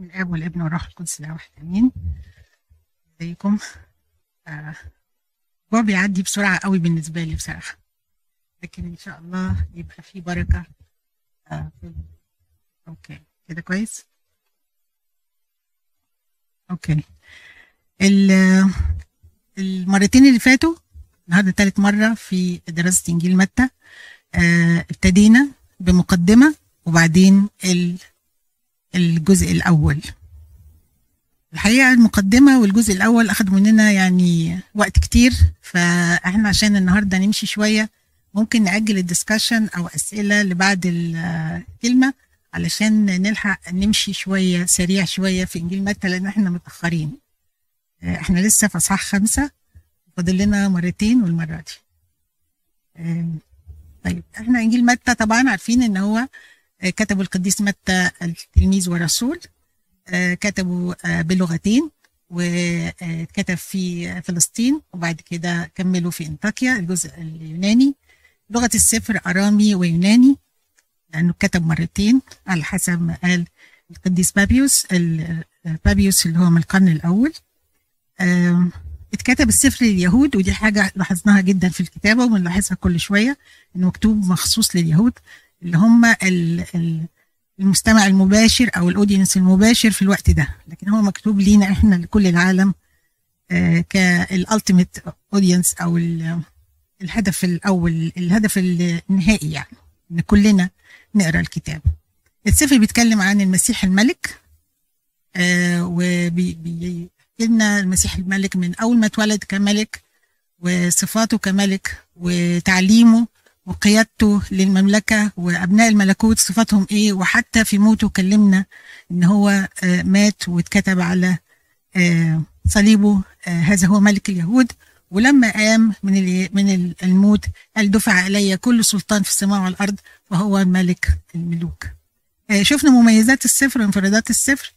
باسم الأب والابن والروح القدس إله واحد آمين. ازيكم آه هو بيعدي بسرعة قوي بالنسبة لي بصراحة. لكن إن شاء الله يبقى في بركة. آه okay. كده كويس؟ okay. ال- المرتين اللي فاتوا النهارده تالت مرة في دراسة إنجيل متى آه ابتدينا بمقدمة وبعدين ال- الجزء الأول. الحقيقة المقدمة والجزء الأول اخذوا مننا يعني وقت كتير فإحنا عشان النهارده نمشي شوية ممكن نأجل الدسكشن أو أسئلة لبعد الكلمة علشان نلحق نمشي شوية سريع شوية في إنجيل متى لأن إحنا متأخرين. آه، إحنا لسه في أصحاح خمسة. فاضل لنا مرتين والمرة دي. آم، طيب إحنا إنجيل متى طبعا عارفين إن هو كتبه القديس متى التلميذ ورسول آه، كتبه آه، بلغتين وكتب في فلسطين وبعد كده كملوا في أنطاكيا الجزء اليوناني. لغة السفر أرامي ويوناني لأنه كتب مرتين على حسب ما قال القديس بابيوس بابيوس اللي هو من القرن الأول. اتكتب السفر لليهود ودي حاجة لاحظناها جدا في الكتابة وبنلاحظها كل شوية إنه مكتوب مخصوص لليهود. اللي هم ال- ال- المستمع المباشر أو ال audience المباشر في الوقت ده. لكن هو مكتوب لينا إحنا لكل العالم كال ultimate audience ال- الهدف الأول الهدف النهائي يعني إن كلنا نقرأ الكتاب. السفر بيتكلم عن المسيح الملك آه لنا المسيح الملك من أول ما اتولد كملك وصفاته كملك وتعليمه وقيادته للمملكة وأبناء الملكوت صفاتهم إيه؟ وحتى في موته كلمنا إن هو آه، مات واتكتب على آه، صليبه آه، هذا هو ملك اليهود. ولما قام من من ال- الموت قال دفع إلي كل سلطان في السماء والأرض وهو ملك الملوك. شفنا مميزات السفر وانفرادات السفر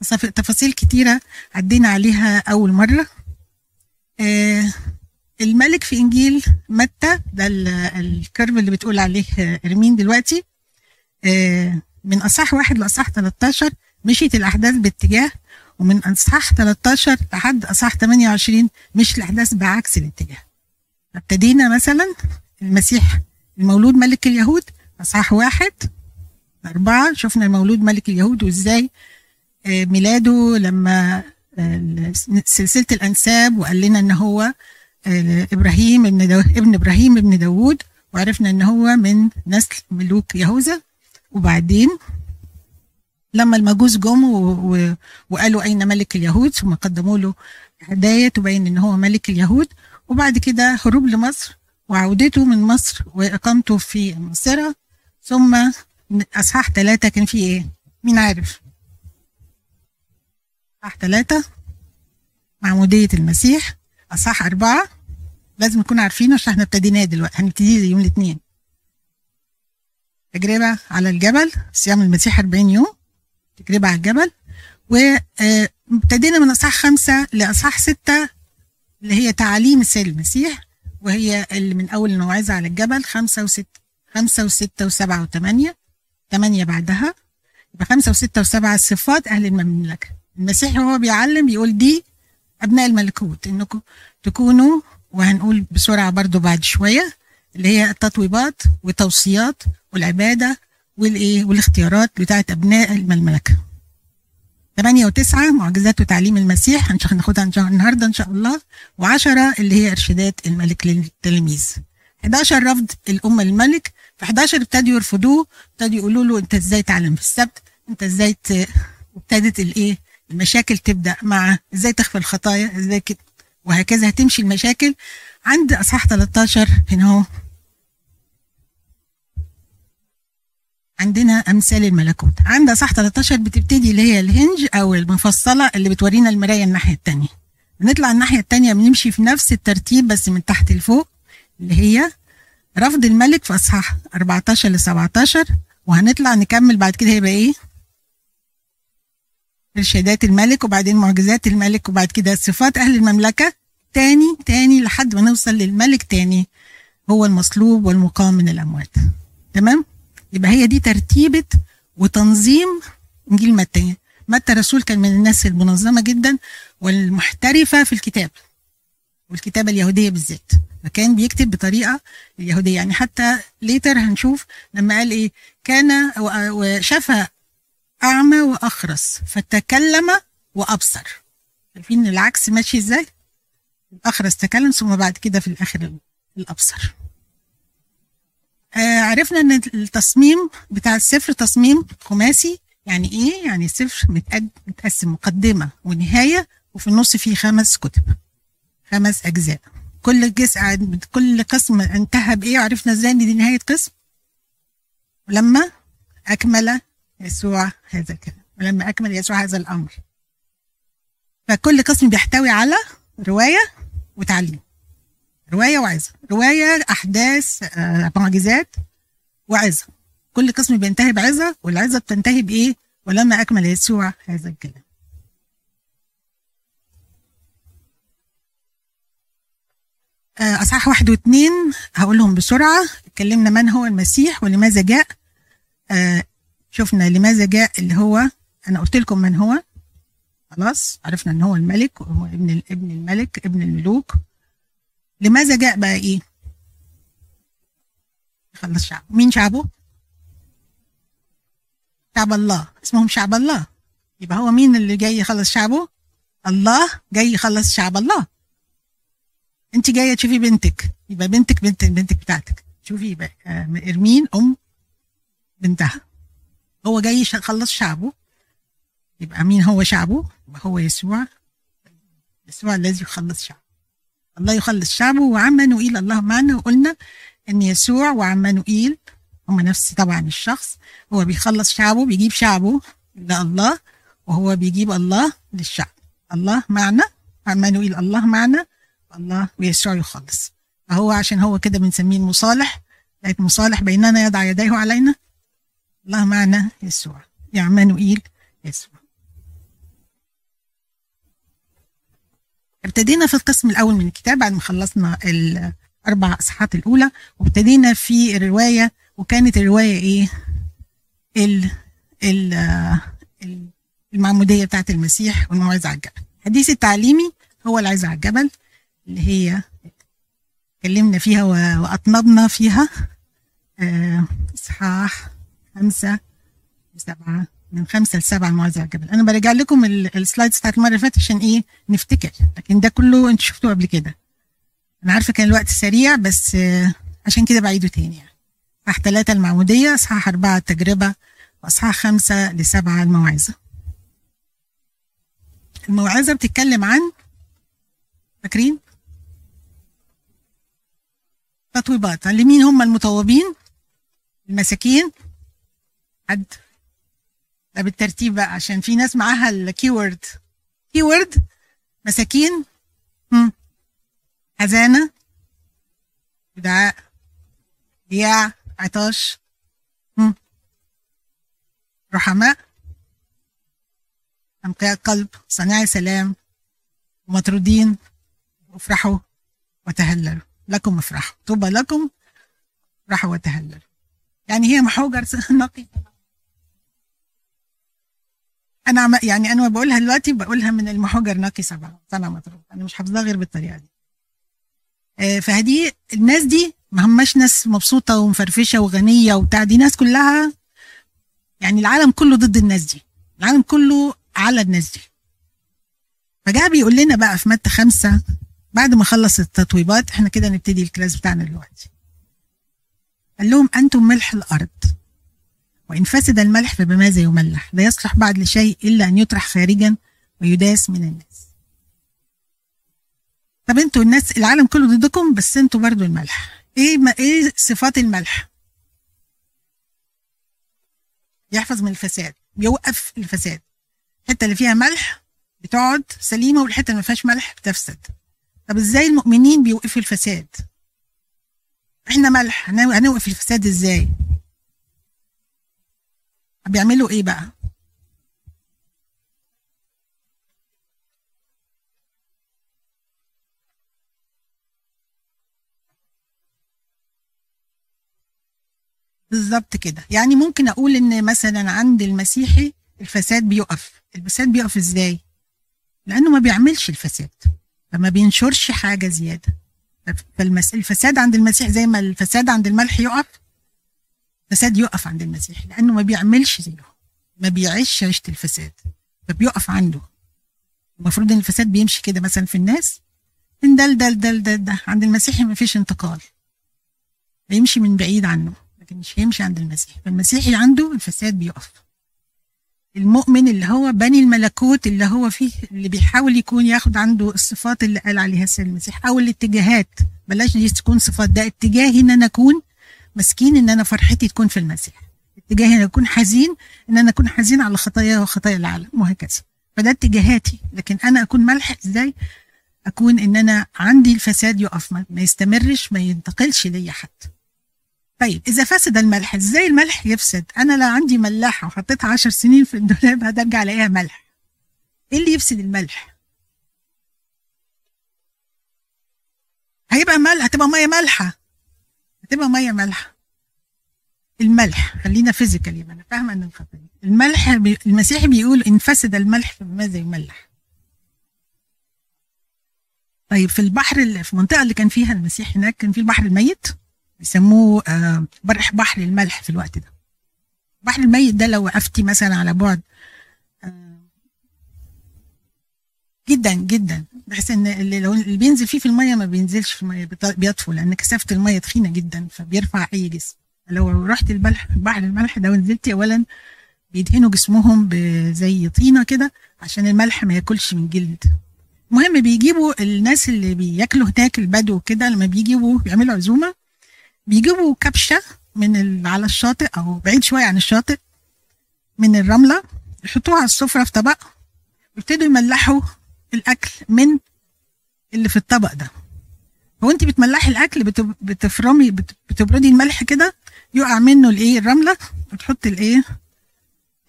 تف- تفاصيل كتيرة عدينا عليها أول مرة. آه، الملك في إنجيل متى؟ ده ال- الكيرف اللي بتقول عليه آه، إرمين دلوقتي. آه، من أصح واحد لأصح 13 مشيت الأحداث باتجاه ومن أصح 13 لحد أصح 28 مش الأحداث بعكس الاتجاه. ابتدينا مثلا المسيح المولود ملك اليهود أصح واحد أربعة شفنا المولود ملك اليهود وإزاي آه، ميلاده لما سلسلة الأنساب وقال لنا إن هو إبراهيم ابن دو... ابن إبراهيم ابن داوود وعرفنا إن هو من نسل ملوك يهوذا وبعدين لما المجوس جم و... و... وقالوا أين ملك اليهود ثم قدموا له هدايا تبين إن هو ملك اليهود وبعد كده هروب لمصر وعودته من مصر وإقامته في مصر ثم أصحاح ثلاثة كان فيه إيه؟ مين عارف؟ أصحاح ثلاثة معمودية المسيح أصحاح أربعة؟ لازم نكون عارفينه عشان إحنا ابتديناه دلوقتي. هنبتدي يوم الاثنين. تجربة على الجبل صيام المسيح 40 يوم. تجربة على الجبل. وابتدينا من أصحاح خمسة لأصحاح ستة اللي هي تعاليم السيد المسيح. وهي اللي من أول الموعظة على الجبل خمسة وستة خمسة وستة وسبعة وثمانية ثمانية بعدها. يبقى خمسة وستة وسبعة صفات أهل المملكة. المسيح وهو بيعلم بيقول دي أبناء الملكوت إنكم تكونوا وهنقول بسرعة برضو بعد شوية اللي هي التطويبات والتوصيات والعبادة والإيه والاختيارات بتاعت أبناء المملكة. ثمانية وتسعة معجزات وتعليم المسيح هناخدها النهاردة إن شاء الله. وعشرة اللي هي إرشادات الملك للتلاميذ. 11 رفض الأمة للملك في 11 ابتدوا يرفضوه ابتدوا يقولوا له أنت إزاي تعلم في السبت؟ أنت إزاي ت... ابتدت الإيه المشاكل تبدأ مع إزاي تخفي الخطايا إزاي كده. وهكذا هتمشي المشاكل عند أصحاح 13 هنا هو عندنا أمثال الملكوت. عند اصح 13 بتبتدي اللي هي الهنج أو المفصلة اللي بتورينا المراية الناحية الثانية بنطلع الناحية الثانية بنمشي في نفس الترتيب بس من تحت لفوق اللي هي رفض الملك في أصحاح 14 ل 17 وهنطلع نكمل بعد كده هيبقى إيه؟ إرشادات الملك وبعدين معجزات الملك وبعد كده صفات أهل المملكة. تاني تاني لحد ما نوصل للملك تاني هو المصلوب والمقام من الأموات. تمام؟ يبقى هي دي ترتيبة وتنظيم إنجيل متى. متى رسول كان من الناس المنظمة جدا والمحترفة في الكتاب والكتابة اليهودية بالذات. فكان بيكتب بطريقة اليهودية. يعني حتى ليتر هنشوف لما قال إيه؟ كان وشفى أعمى وأخرس فتكلم وأبصر. شايفين العكس ماشي إزاي؟ الأخرس تكلم ثم بعد كده في الآخر الأبصر. آه عرفنا إن التصميم بتاع السفر تصميم خماسي. يعني إيه؟ يعني السفر متقسم مقدمة ونهاية وفي النص فيه خمس كتب خمس أجزاء. كل جزء كل قسم انتهى بإيه؟ عرفنا إزاي إن دي نهاية قسم؟ ولما أكمل يسوع هذا الكلام. ولما أكمل يسوع هذا الأمر. فكل قسم بيحتوي على رواية وتعليم. رواية وعظة. رواية أحداث آه، معجزات وعظة. كل قسم بينتهي بعظة والعظة بتنتهي بإيه؟ ولما أكمل يسوع هذا الكلام. آه، أصحاح واحد واثنين هقولهم بسرعة. اتكلمنا من هو المسيح ولماذا جاء؟ آه، شفنا لماذا جاء اللي هو أنا قلت لكم من هو. خلاص عرفنا إن هو الملك وهو ابن ابن الملك ابن الملوك. لماذا جاء بقى إيه؟ خلص شعب. مين شعبه؟ شعب الله. اسمهم شعب الله. يبقى هو مين اللي جاي يخلص شعبه؟ الله جاي يخلص شعب الله. أنت جاية تشوفي بنتك. يبقى بنتك بنت بنتك بتاعتك. شوفي يبقى آه، إرمين أم بنتها. هو جاي يخلص شعبه. يبقى مين هو شعبه؟ يبقى هو يسوع. يسوع الذي يخلص شعبه. الله يخلص شعبه. وعمانوئيل الله معنا. وقلنا إن يسوع وعمانوئيل هما نفس طبعا الشخص. هو بيخلص شعبه بيجيب شعبه لله وهو بيجيب الله للشعب. الله معنا. عمانوئيل الله معنا. الله ويسوع يخلص. فهو عشان هو كده بنسميه المصالح. لقيت مصالح بيننا يضع يديه علينا. الله معنا يسوع. يا عمانوئيل يسوع. ابتدينا في القسم الأول من الكتاب بعد ما خلصنا الأربع أصحاحات الأولى وابتدينا في الرواية وكانت الرواية إيه؟ ال ال المعمودية بتاعت المسيح والموعظه على الجبل الحديث التعليمي هو العظه على الجبل اللي هي اتكلمنا فيها وأطنبنا فيها. آه، اصحاح خمسة وسبعه من خمسة لسبعة الموعظه على الجبل أنا برجع لكم السلايدز بتاعت المرة اللي فاتت عشان إيه؟ نفتكر. لكن ده كله أنتوا شفتوه قبل كده. أنا عارفة كان الوقت سريع بس آه، عشان كده بعيده تاني يعني. اصحاح ثلاثة المعموديه اصحاح أربعة التجربه واصحاح خمسة لسبعة الموعظة. الموعظة بتتكلم عن فاكرين؟ تطويبات لمين هم المطوبين؟ المساكين. حد؟ ده بالترتيب بقى عشان في ناس معاها ال keyword. keyword؟ مساكين؟ هم. حزانة دعاء ضياع عطاش؟ هم. رحماء؟ أنقياء قلب صناعي سلام ومطرودين افرحوا وتهللوا. لكم افرحوا. طوبى لكم افرحوا وتهللوا. يعني هي محوجر نقي. أنا عم يعني أنا بقولها دلوقتي بقولها من المحوجر نقي سبعة سنة مطروح. أنا مش حافظاها غير بالطريقة دي. آه فهدي الناس دي ما هماش ناس مبسوطة ومفرفشة وغنية وبتاع. دي ناس كلها يعني العالم كله ضد الناس دي. العالم كله على الناس دي. فجاء بيقول لنا بقى في متى خمسة بعد ما خلص التطويبات إحنا كده نبتدي الكلاس بتاعنا دلوقتي. قال لهم أنتم ملح الأرض. وإن فسد الملح فبماذا يملح لا يصلح بعد لشيء إلا أن يطرح خارجا ويداس من الناس. طب أنتوا الناس العالم كله ضدكم بس أنتوا برضو الملح. إيه ما إيه صفات الملح؟ يحفظ من الفساد بيوقف الفساد. الحتة اللي فيها ملح بتقعد سليمة والحتة اللي ما فيهاش ملح بتفسد. طب إزاي المؤمنين بيوقفوا الفساد؟ إحنا ملح هنوقف الفساد إزاي؟ بيعملوا إيه بقى؟ بالظبط كده. يعني ممكن أقول إن مثلا عند المسيحي الفساد بيقف. الفساد بيقف إزاي؟ لأنه ما بيعملش الفساد. فما بينشرش حاجة زيادة. فالفساد عند المسيح زي ما الفساد عند الملح يقف الفساد يقف عند المسيح لأنه ما بيعملش زيه ما بيعيش عيشه الفساد فبيقف عنده. المفروض إن الفساد بيمشي كده مثلا في الناس من ده لده لده لده ده عند المسيحي ما فيش انتقال. بيمشي من بعيد عنه لكن مش هيمشي عند المسيح. فالمسيحي عنده الفساد بيقف. المؤمن اللي هو بني الملكوت اللي هو فيه اللي بيحاول يكون ياخد عنده الصفات اللي قال عليها السيد المسيح أو الاتجاهات. بلاش دي تكون صفات ده اتجاهي إن أنا أكون مسكين إن أنا فرحتي تكون في المسيح. اتجاهي إن أكون حزين إن أنا أكون حزين على خطايا وخطايا العالم وهكذا. فده اتجاهاتي. لكن أنا أكون ملح إزاي؟ أكون إن أنا عندي الفساد يقف ما يستمرش ما ينتقلش ليا حد طيب إذا فسد الملح إزاي الملح يفسد؟ أنا لا عندي ملاحة وحطيتها عشر سنين في الدولاب هترجع ألاقيها ملح. إيه اللي يفسد الملح؟ هيبقى ملح هتبقى مية مالحه هتبقى مية مالحه الملح خلينا فيزيكالي أنا فاهمة إن الخطيه الملح بي المسيح بيقول ان فسد الملح فماذا يملح. طيب في البحر اللي في المنطقة اللي كان فيها المسيح هناك كان في البحر الميت؟ بيسموه آه بحر الملح في الوقت ده. البحر الميت ده لو وقفتي مثلا على بعد آه جدا جدا. بحيث إن اللي لو اللي بينزل فيه في المية ما بينزلش في المية بيطفو لأن كثافة المية تخينة جدا فبيرفع أي جسم. لو رحت البلح بحر الملح ده ونزلتي اولا بيدهنوا جسمهم بزي طينة كده عشان الملح ما ياكلش من جلد. المهم بيجيبوا الناس اللي بياكلوا هناك البدو كده لما بيجيبوا بيعملوا عزومة بيجيبوا كبشة من على الشاطئ أو بعيد شوية عن الشاطئ من الرملة يحطوها على السفرة في طبق ويبتدوا يملحوا الأكل من اللي في الطبق ده. هو انت بتملحي الأكل بتفرمي بتبردي الملح كده يقع منه الإيه الرملة وتحط الإيه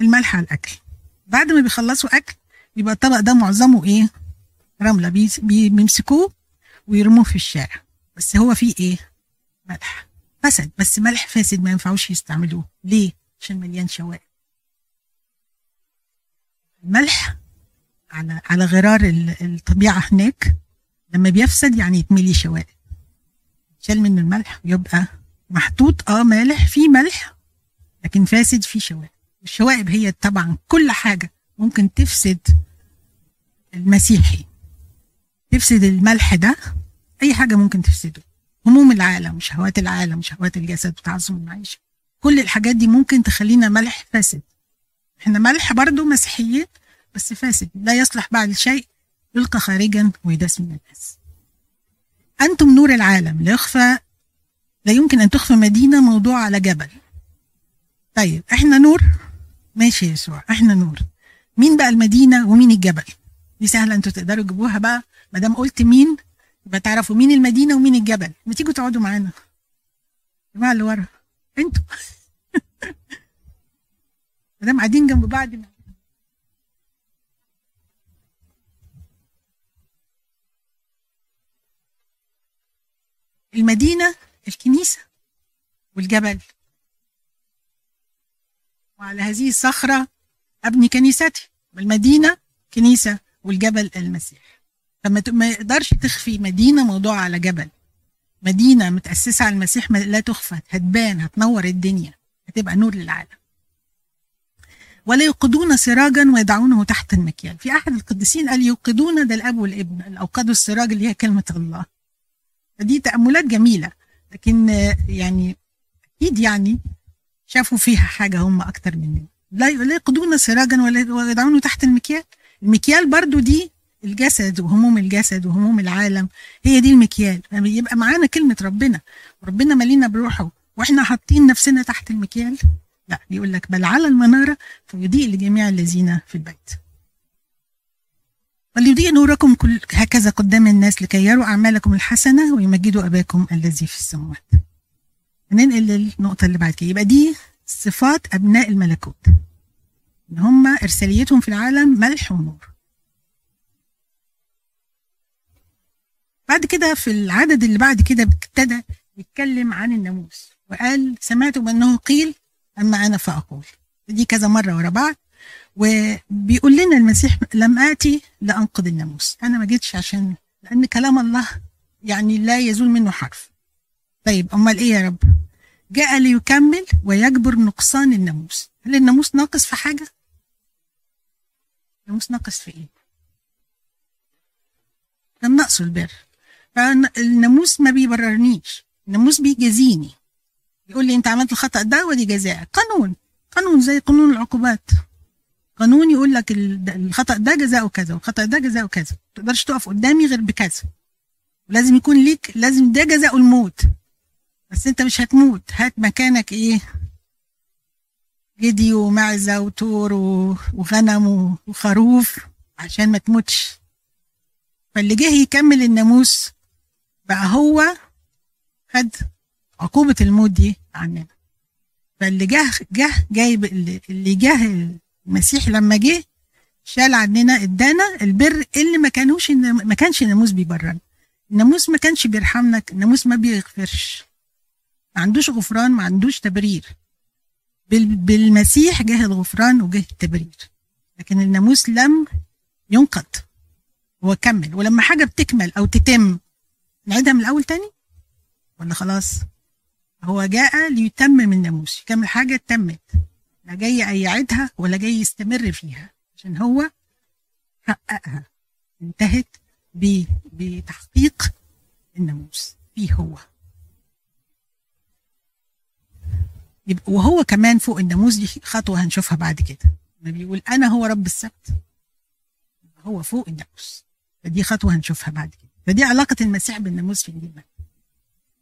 الملح على الأكل. بعد ما بيخلصوا أكل يبقى الطبق ده معظمه إيه رملة. بيمسكوه ويرموه في الشارع. بس هو فيه إيه ملح. فسد بس ملح فاسد ما ينفعوش يستعملوه. ليه؟ عشان مليان شوائب الملح على على غرار الطبيعة هناك لما بيفسد يعني يتملي شوائب. شال منه الملح ويبقى محطوط آه مالح في ملح لكن فاسد في شوائب. الشوائب هي طبعا كل حاجة ممكن تفسد المسيحي. تفسد الملح ده أي حاجة ممكن تفسده. هموم العالم شهوات العالم شهوات الجسد وتعظم المعيشة. كل الحاجات دي ممكن تخلينا ملح فاسد. إحنا ملح برضو مسيحيين بس فاسد لا يصلح بعد شيء يلقى خارجا ويداس من الناس. أنتم نور العالم لا يخفى لا يمكن أن تخفى مدينة موضوع على جبل. طيب إحنا نور؟ ماشي يا يسوع إحنا نور. مين بقى المدينة ومين الجبل؟ دي سهلة أنتوا تقدروا تجيبوها بقى. ما دام قلت مين يبقى تعرفوا مين المدينة ومين الجبل. ما تيجوا تقعدوا معانا. الجماعه اللي ورا. أنتوا. ما دام قاعدين جنب بعض المدينة الكنيسة والجبل. وعلى هذه الصخرة أبني كنيستي والمدينة كنيسة والجبل المسيح. فما ما يقدرش تخفي مدينة موضوع على جبل. مدينة متأسسة على المسيح لا تخفى هتبان هتنور الدنيا هتبقى نور للعالم. ولا يوقدون سراجا ويضعونه تحت المكيال. في أحد القديسين قال يوقدون ده الأب والابن الاوقدوا السراج اللي هي كلمة الله. دي تأملات جميلة لكن يعني أكيد يعني شافوا فيها حاجة هم أكتر مننا. لا يوقدون سراجا ولا يضعونه تحت المكيال. المكيال برضو دي الجسد وهموم الجسد وهموم العالم هي دي المكيال. يعني يبقى معانا كلمة ربنا. ربنا مالينا بروحه وإحنا حاطين نفسنا تحت المكيال؟ لا بيقول لك بل على المنارة فيضيء لجميع الذين في البيت. وليضيء نوركم كل هكذا قدام الناس لكي يروا أعمالكم الحسنة ويمجدوا أباكم الذي في السماوات ننقل للنقطة اللي بعد كده؟ يبقى دي صفات أبناء الملكوت. إن هم إرساليتهم في العالم ملح ونور. بعد كده في العدد اللي بعد كده ابتدى يتكلم عن الناموس. وقال سمعت بانه قيل أما أنا فأقول. دي كذا مرة ورا بعض. وبيقول لنا المسيح لم آتي لأنقض الناموس. أنا ما جيتش عشان لأن كلام الله يعني لا يزول منه حرف. طيب أمال إيه يا رب؟ جاء ليكمل ويجبر نقصان الناموس. هل الناموس ناقص في حاجة؟ الناموس ناقص في إيه؟ كان نقصه البر. فالناموس ما بيبررنيش. الناموس بيجازيني. يقول لي أنت عملت الخطأ ده ودي جزاء. قانون. قانون زي قانون العقوبات. قانون يقول لك الخطأ ده جزاؤه كذا والخطأ ده جزاؤه كذا. ما تقدرش تقف قدامي غير بكذا. لازم يكون ليك لازم ده جزاؤه الموت. بس انت مش هتموت. هات مكانك إيه؟ جدي ومعزة وتور وغنم وخروف عشان ما تموتش. فاللي جه يكمل الناموس بقى هو خد عقوبة الموت دي عننا. فاللي جه جه جايب اللي جه المسيح لما جه شال عننا ادانا البر اللي ما كانوش ما كانش الناموس بيبرنا الناموس ما كانش بيرحمنا الناموس ما بيغفرش. ما عندوش غفران ما عندوش تبرير. بالمسيح جه الغفران وجه التبرير. لكن الناموس لم ينقض. هو كمل. ولما حاجة بتكمل أو تتم نعيدها من الأول تاني؟ ولا خلاص؟ هو جاء ليتمم الناموس. يكمل حاجة تمت لا جاي يعيدها ولا جاي يستمر فيها عشان هو حققها انتهت بتحقيق الناموس فيه هو. يبقى وهو كمان فوق الناموس دي خطوة هنشوفها بعد كده. ما بيقول أنا هو رب السبت هو فوق الناموس. فدي خطوة هنشوفها بعد كده. فدي علاقة المسيح بالناموس في الدين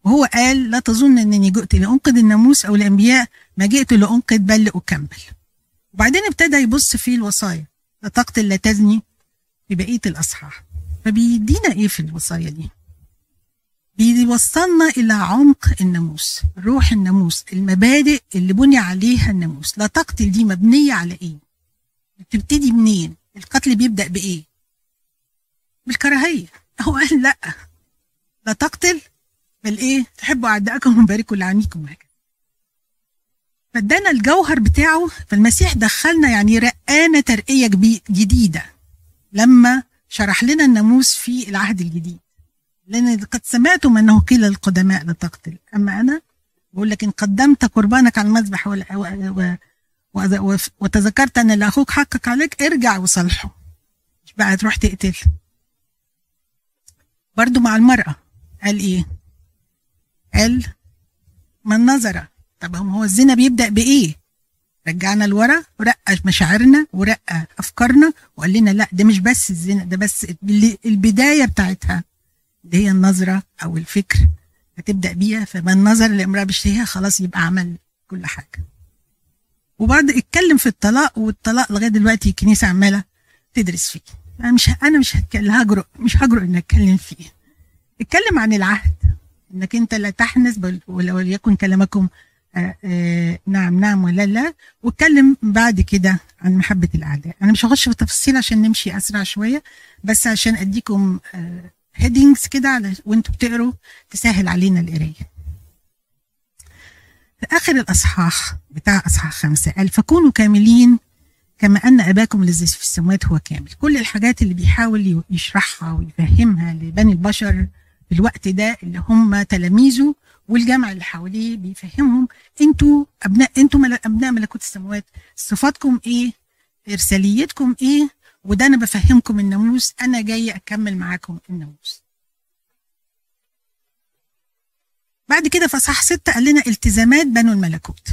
وهو قال لا تظن إنني جئت لأنقذ الناموس أو الأنبياء ما جئت لأنقذ بل لأكمل. وبعدين ابتدى يبص في الوصايا. لا تقتل لا تزني في بقية الأصحاح. فبيدينا إيه في الوصايا دي؟ بيوصلنا إلى عمق الناموس روح الناموس المبادئ اللي بني عليها الناموس. لا تقتل دي مبنية على إيه؟ بتبتدي منين؟ القتل بيبدأ بإيه؟ بالكراهية. هو قال لأ. لا تقتل بل إيه تحبوا أعدائكم وباركوا لعنيكم وهكذا فادانا الجوهر بتاعه فالمسيح دخلنا يعني رقانا ترقية جديدة. لما شرح لنا الناموس في العهد الجديد. لأن قد سمعتم أنه قيل للقدماء لا تقتل. أما أنا بقول لك إن قدمت قربانك على المذبح وتذكرت أن لاخوك حقك عليك ارجع وصالحه مش بقى تروح تقتل. برضو مع المرأة. قال إيه؟ قال من نظر. طب هو الزنا بيبدأ بإيه؟ رجعنا لورا ورقى مشاعرنا ورقى أفكارنا وقال لنا لا ده مش بس الزنا ده بس البداية بتاعتها اللي هي النظرة أو الفكر هتبدأ بيها. فمن نظر لامرأة بشتهيها خلاص يبقى عمل كل حاجة. وبعد اتكلم في الطلاق والطلاق لغاية دلوقتي الكنيسة عمالة تدرس فيه. أنا مش أنا مش هجرؤ مش هجرؤ إن أتكلم فيه. اتكلم عن العهد. إنك أنت لا تحنث وليكن كلامكم آآ آآ نعم نعم ولا لا. واتكلم بعد كده عن محبة الأعداء. أنا مش هخش في التفاصيل عشان نمشي أسرع شوية بس عشان أديكم هيدنجز كده وأنتوا بتقروا تسهل علينا القراية. في آخر الأصحاح بتاع أصحاح خمسة قال فكونوا كاملين كما أن أباكم الذي في السماوات هو كامل. كل الحاجات اللي بيحاول يشرحها ويفهمها لبني البشر في الوقت ده اللي هم تلاميذه والجمع اللي حواليه بيفهمهم. أنتوا ابناء أنتوا. أبناء ملكوت السماوات صفاتكم إيه؟ إرساليتكم إيه؟ وده أنا بفهمكم الناموس أنا جاي أكمل معاكم الناموس. بعد كده في اصحاح ستة قال لنا التزامات بنو الملكوت.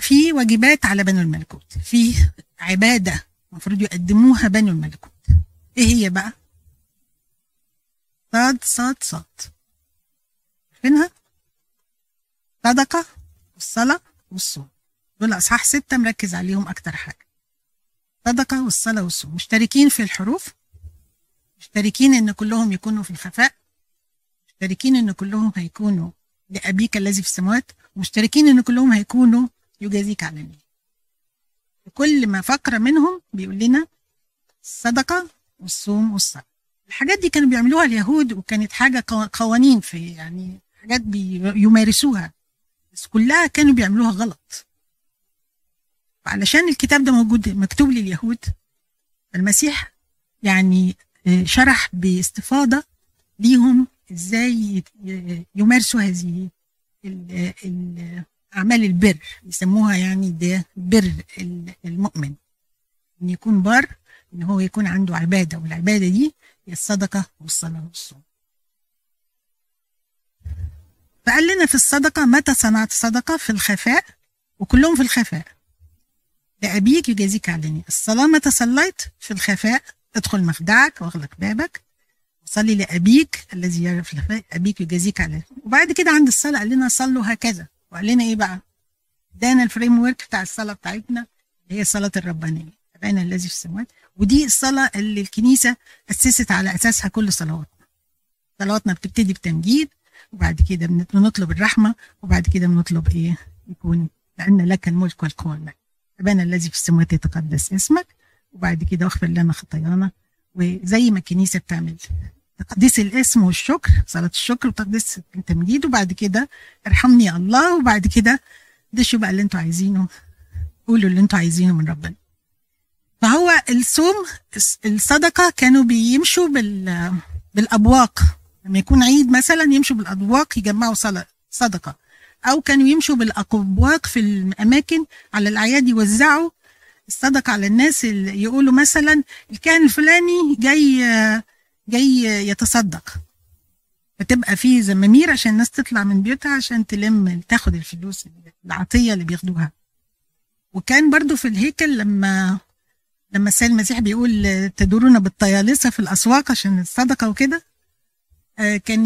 في واجبات على بنو الملكوت. في عبادة المفروض يقدموها بنو الملكوت. إيه هي بقى؟ صاد صاد. صاد عارفينها صدقة والصلاة والصوم. دول أصحاح ستة مركز عليهم أكتر حاجة. صدقة والصلاة والصوم. مشتركين في الحروف. مشتركين إن كلهم يكونوا في الخفاء. مشتركين إن كلهم هيكونوا لأبيك الذي في السماوات. مشتركين إن كلهم هيكونوا يجازيك على النيل كل ما فقرة منهم بيقول لنا الصدقة والصوم والصلاة. الحاجات دي كانوا بيعملوها اليهود وكانت حاجة قوانين في يعني حاجات بيمارسوها. بس كلها كانوا بيعملوها غلط. فعلشان الكتاب ده موجود مكتوب لليهود. المسيح يعني شرح باستفاضة ليهم إزاي يمارسوا هذه أعمال البر. يسموها يعني ده بر المؤمن. إن يكون بار إن هو يكون عنده عبادة. والعبادة دي هي الصدقة والصلاة والصوم. فقال لنا في الصدقة متى صنعت صدقة؟ في الخفاء وكلهم في الخفاء. لأبيك يجازيك علني الصلاة متى صليت؟ في الخفاء. ادخل مخدعك واغلق بابك صلي لأبيك الذي يعرف الخفاء. أبيك يجازيك عليه وبعد كده عند الصلاة قال لنا صلوا هكذا. وقال لنا إيه بقى؟ ادانا الفريم ورك بتاع الصلاة بتاعتنا اللي هي الصلاة الربانية. أبانا الذي في السماوات. ودي الصلاة اللي الكنيسة أسست على أساسها كل صلواتنا. صلواتنا بتبتدي بتمجيد وبعد كده بنطلب الرحمة وبعد كده بنطلب إيه؟ يكون لأن لك الملك والقوة لك. أبانا الذي في السماوات يتقدس اسمك وبعد كده اغفر لنا خطايانا. وزي ما الكنيسة بتعمل تقديس الاسم والشكر صلاة الشكر وتقديس التمجيد وبعد كده ارحمني يا الله وبعد كده دشوا بقى اللي أنتوا عايزينه. قولوا اللي أنتوا عايزينه من ربنا. فهو الصوم الصدقة كانوا بيمشوا بال بالأبواق. لما يكون عيد مثلا يمشوا بالأبواق يجمعوا صدقة. أو كانوا يمشوا بالأبواق في الأماكن على الأعياد يوزعوا الصدقة على الناس اللي يقولوا مثلا الكاهن الفلاني جاي جاي يتصدق. فتبقى في زمامير عشان الناس تطلع من بيوتها عشان تلم تاخد الفلوس العطية اللي بياخدوها. وكان برضو في الهيكل لما لما السيد المسيح بيقول تدورون بالطيالسة في الأسواق عشان الصدقة وكده. كان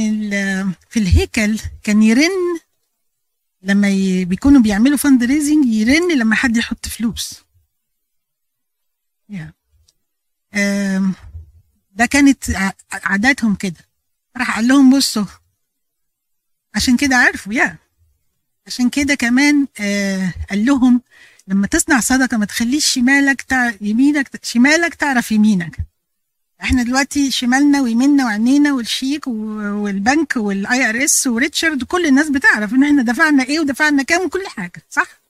في الهيكل كان يرن لما بيكونوا بيعملوا fundraising يرن لما حد يحط فلوس. ده كانت عاداتهم كده. راح قال لهم بصوا عشان كده عرفوا يا عشان كده كمان آه قال لهم لما تصنع صدقة ما تخليش شمالك تع... يمينك شمالك تعرف يمينك. إحنا دلوقتي شمالنا ويميننا وعينينا والشيك والبنك وال IRS وريتشارد كل الناس بتعرف ان إحنا دفعنا إيه ودفعنا كام وكل حاجة صح؟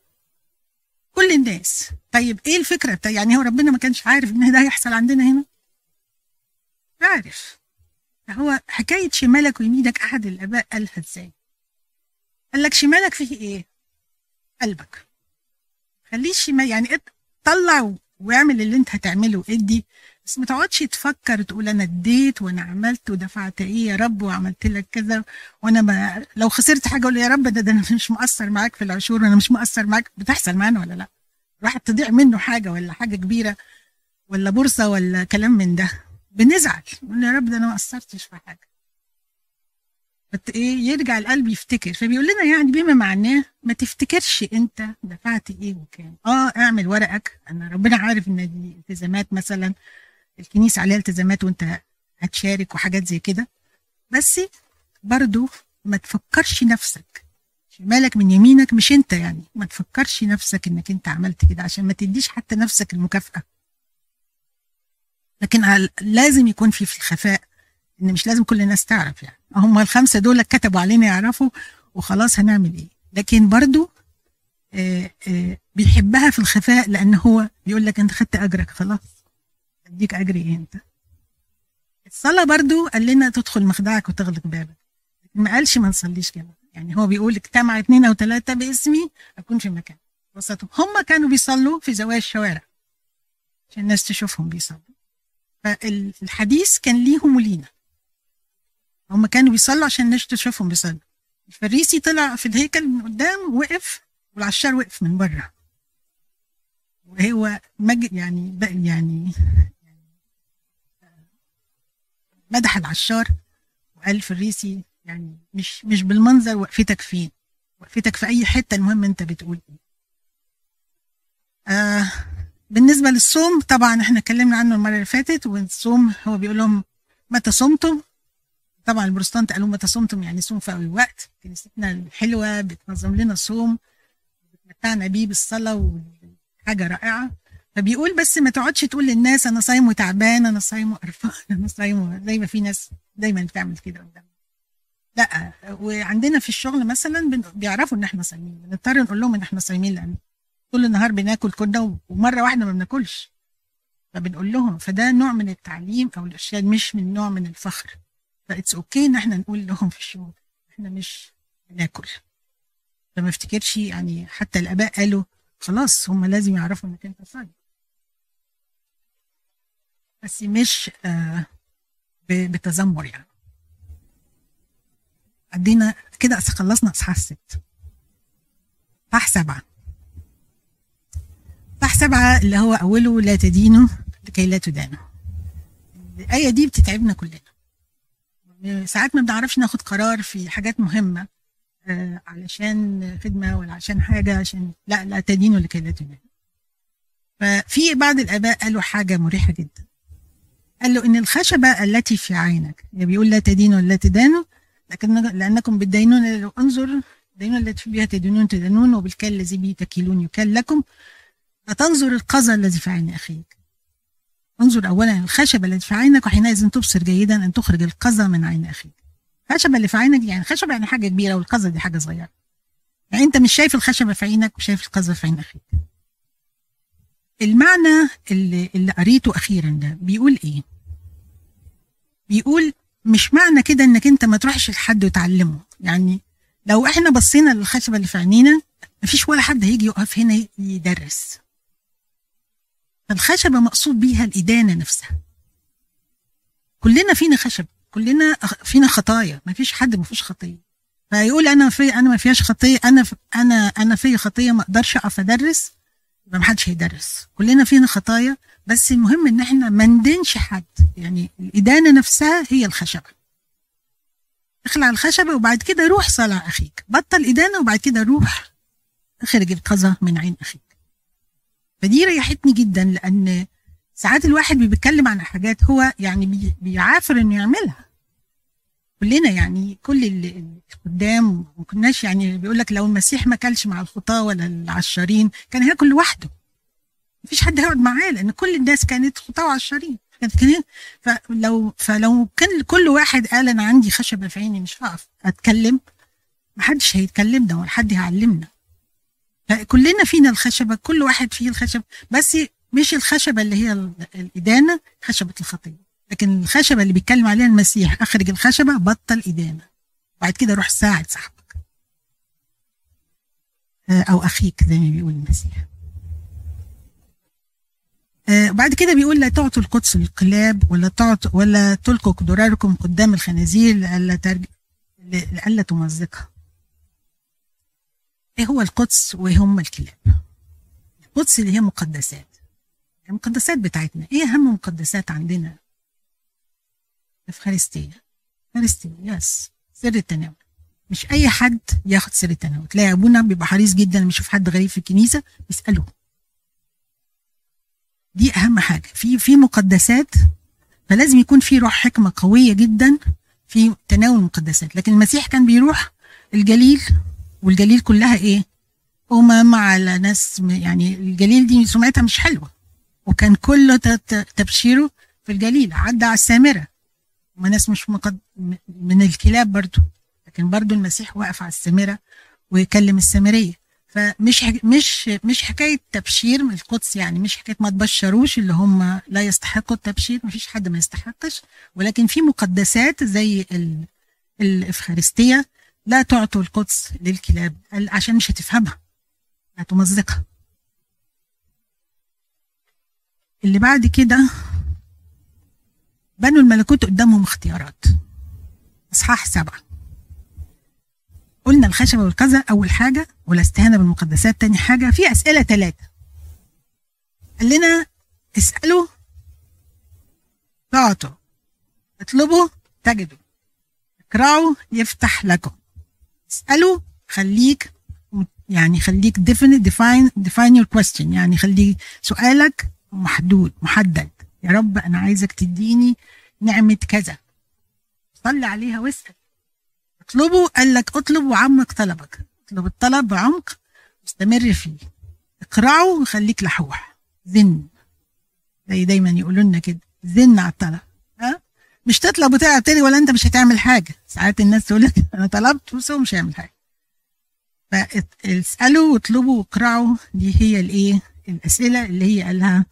كل الناس. طيب إيه الفكرة بتاع يعني هو ربنا ما كانش عارف ان ده هيحصل عندنا هنا؟ عارف. هو حكاية شمالك ويمينك أحد الآباء قالها إزاي؟ قال لك شمالك فيه إيه؟ قلبك. خليه شمال يعني طلع واعمل اللي انت هتعمله ادي بس ما تقعدش تفكر تقول أنا اديت وأنا عملت ودفعت إيه يا رب وعملت لك كذا وأنا ما لو خسرت حاجة أقول يا رب ده, ده أنا مش مقصر معاك في العشور وأنا مش مقصر معاك. بتحصل معانا ولا لأ؟ راحت تضيع منه حاجة ولا حاجة كبيرة ولا بورصة ولا كلام من ده؟ بنزعل نقول يا رب ده أنا ما قصرتش في حاجة. بت إيه يرجع القلب يفتكر. فبيقول لنا يعني بما معناه ما تفتكرش أنت دفعت إيه وكام. آه اعمل ورقك. أنا ربنا عارف إن دي التزامات مثلا الكنيسة عليها التزامات وأنت هتشارك وحاجات زي كده. بس برضو ما تفكرش نفسك. شمالك من يمينك مش أنت يعني. ما تفكرش نفسك إنك أنت عملت كده عشان ما تديش حتى نفسك المكافأة. لكن لازم يكون في في الخفاء. إن مش لازم كل الناس تعرف يعني. هم الخمسة دول كتبوا علينا يعرفوا وخلاص هنعمل إيه. لكن برضو آآ آآ بيحبها في الخفاء لأن هو بيقول لك أنت خدت أجرك خلاص. أديك اجري إيه أنت؟ الصلاة برضو قال لنا تدخل مخدعك وتغلق بابك. ما قالش ما نصليش كده. يعني هو بيقول اجتمع اثنين أو ثلاثة باسمي أكون في مكان. وسطهم هم كانوا بيصلوا في زوايا الشوارع عشان الناس تشوفهم بيصلوا. فالحديث كان ليهم ولينا. هم كانوا بيصلوا عشان الناس تشوفهم بيصلوا. الفريسي طلع في الهيكل من قدام وقف والعشار وقف من بره. وهو مج يعني يعني مدح العشار وقال الفريسي يعني مش مش بالمنظر وقفتك فين؟ وقفتك في أي حتة المهم أنت بتقول إيه. آه بالنسبة للصوم طبعا إحنا اتكلمنا عنه المرة اللي فاتت والصوم هو بيقول لهم متى صمتم؟ طبعا البروتستانت قالوا متى صمتم يعني صوم في أول وقت. كنيستنا الحلوة بتنظم لنا صوم بتمتعنا بيه بالصلاة وحاجة رائعة. فبيقول بس ما تقعدش تقول للناس أنا صايم وتعبان أنا صايم وقرفان أنا صايم زي ما في ناس دايما بتعمل كده قدام لا وعندنا في الشغل مثلا بيعرفوا إن إحنا صايمين بنضطر نقول لهم إن إحنا صايمين لأن طول النهار بناكل كنا ومرة واحدة ما بناكلش. فبنقول لهم فده نوع من التعليم أو الإرشاد مش من نوع من الفخر. that's okay إن إحنا نقول لهم في الشغل إحنا مش بناكل. فما افتكرش يعني حتى الآباء قالوا خلاص هم لازم يعرفوا إنك أنت صايم بس مش آه بتذمر يعني. عدينا كده خلصنا أصحاح ست صح سبعة. صح سبعة اللي هو أوله لا تدينوا لكي لا تدانوا. الآية دي بتتعبنا كلنا. ساعات ما بنعرفش ناخد قرار في حاجات مهمة آه علشان خدمة ولا عشان حاجة عشان لا لا تدينوا لكي لا تدانوا ففي بعض الآباء قالوا حاجة مريحة جدا. قال له إن الخشبة التي في عينك يعني بيقول لا تدينوا ولا تدانوا لكن لأنكم بالدينون انظر الدينون التي بها تدينون تدانون وبالكل الذي به تكيلون يكل لكم فتنظر القذى الذي في عين أخيك. انظر اولا الخشبه التي في عينك وحينئذ تبصر جيدا أن تخرج القذى من عين أخيك. الخشبه اللي في عينك يعني خشبه يعني حاجة كبيرة والقذى دي حاجة صغيرة. يعني أنت مش شايف الخشبه في عينك وشايف القذى في عين أخيك. المعنى اللي, اللي قريته أخيرا ده بيقول إيه؟ بيقول مش معنى كده إنك أنت ما تروحش لحد وتعلمه. يعني لو إحنا بصينا للخشبه اللي في عينينا مفيش ولا حد هيجي يقف هنا يدرس. فالخشبة مقصود بيها الإدانة نفسها. كلنا فينا خشب كلنا فينا خطايا ما فيش حد ما فيش خطية. فيقول أنا في أنا ما فيهاش خطية أنا أنا أنا في خطية ما أقدرش أقف أدرس يبقى ما حدش هيدرس. كلنا فينا خطايا بس المهم إن إحنا ما ندينش حد. يعني الإدانة نفسها هي الخشبة. اخلع الخشبة وبعد كده روح صلع أخيك. بطل إدانة وبعد كده روح. اخرج القذى من عين أخيك. فدي ريحتني جدا لأن ساعات الواحد بيتكلم عن حاجات هو يعني بيعافر إنه يعملها. كلنا يعني كل اللي قدام ما كناش يعني بيقول لك لو المسيح ما كلش مع الخطاة ولا العشارين كان هياكل لوحده. مفيش حد هيقعد معاه لأن كل الناس كانت خطاة وعشارين كانت كده فلو فلو كان كل واحد قال أنا عندي خشبة في عيني مش هقف أتكلم محدش هيتكلمنا ولا حد هيعلمنا. فكلنا فينا الخشبة كل واحد فيه الخشب بس مش الخشبة اللي هي الإدانة خشبة الخطية. لكن الخشبة اللي بيتكلم عليها المسيح أخرج الخشبة بطل إدانة. بعد كده روح ساعد صاحبك. أو أخيك زي ما بيقول المسيح. بعد كده بيقول لا تعطوا القدس للكلاب ولا تعطوا ولا تلقوا دراركم قدام الخنازير لئلا ترج... لئلا تمزقها. إيه هو القدس وايه هم الكلاب؟ القدس اللي هي مقدسات. المقدسات بتاعتنا إيه أهم مقدسات عندنا؟ الإفخارستية. الافخارستيه يس سر التناول. مش أي حد ياخد سر التناول، تلاقي أبونا بيبقى حريص جدا لما يشوف حد غريب في الكنيسة يساله دي أهم حاجة في في مقدسات فلازم يكون في روح حكمة قوية جدا في تناول المقدسات لكن المسيح كان بيروح الجليل والجليل كلها إيه؟ امم على ناس يعني الجليل دي سمعتها مش حلوة. وكان كله تبشيره في الجليل عدى على السامرة. وما ناس مش مقد... من الكلاب برضو. لكن برضو المسيح وقف على السامرة ويكلم السامرية. فمش حك... مش مش حكاية تبشير من القدس يعني مش حكاية ما تبشروش اللي هم لا يستحقوا التبشير ما فيش حد ما يستحقش. ولكن في مقدسات زي ال... الإفخارستية لا تعطوا القدس للكلاب عشان مش هتفهمها هتمزقها اللي بعد كده بنوا الملكوت قدامهم اختيارات. إصحاح سبعة. قلنا الخشبة والكذا أول حاجة والاستهانه بالمقدسات تاني حاجة في أسئلة ثلاثة قال لنا اسألوا تعطوا اطلبوا تجدوا. اقرأوا يفتح لكم. اسألوا خليك يعني خليك definite define define your question. يعني خليك سؤالك محدود محدد. يا رب أنا عايزك تديني نعمة كذا. صلي عليها واسأل. اطلبه قال لك اطلب وعمق طلبك. اطلب الطلب بعمق واستمر فيه. اقرعه وخليك لحوح. زن. زي دايما يقولوا لنا كده. زن على الطلب. ها؟ مش تطلب وتعب تاني ولا انت مش هتعمل حاجة. ساعات الناس تقول لك أنا طلبت بس هو مش هيعمل حاجة. فاسألوا واطلبوا واقرعوا دي هي الإيه؟ الأسئلة اللي هي قالها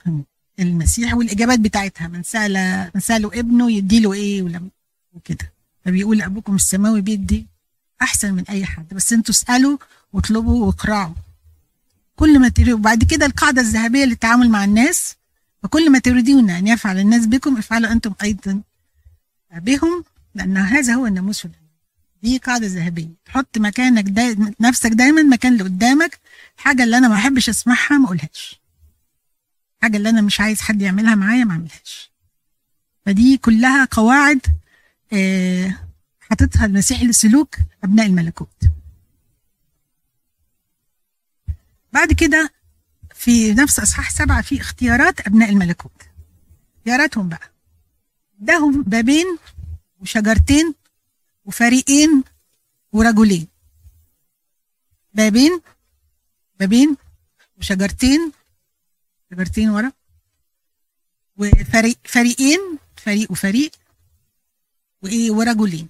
المسيح والإجابات بتاعتها. من سأل من سأله ابنه يديله إيه ولم وكده. فبيقول أبوكم السماوي بيدي أحسن من أي حد. بس أنتوا اسألوا واطلبوا واقرعوا كل ما تريدوا وبعد كده القاعدة الذهبية للتعامل مع الناس. وكل ما تريدون أن يفعل الناس بكم افعلوا أنتم أيضا بهم لأن هذا هو الناموس دي قاعدة ذهبية. تحط مكانك دا نفسك دايما مكان اللي قدامك الحاجة اللي أنا ما أحبش أسمعها ما أقولهاش. الحاجة اللي أنا مش عايز حد يعملها معايا ما أعملهاش. فدي كلها قواعد آه حاططها المسيح لسلوك أبناء الملكوت. بعد كده في نفس أصحاح سبعة في اختيارات أبناء الملكوت. اختياراتهم بقى. اداهم بابين وشجرتين وفريقين ورجلين. بابين بابين وشجرتين شجرتين ورا وفريق فريقين فريق وفريق وإيه ورجلين.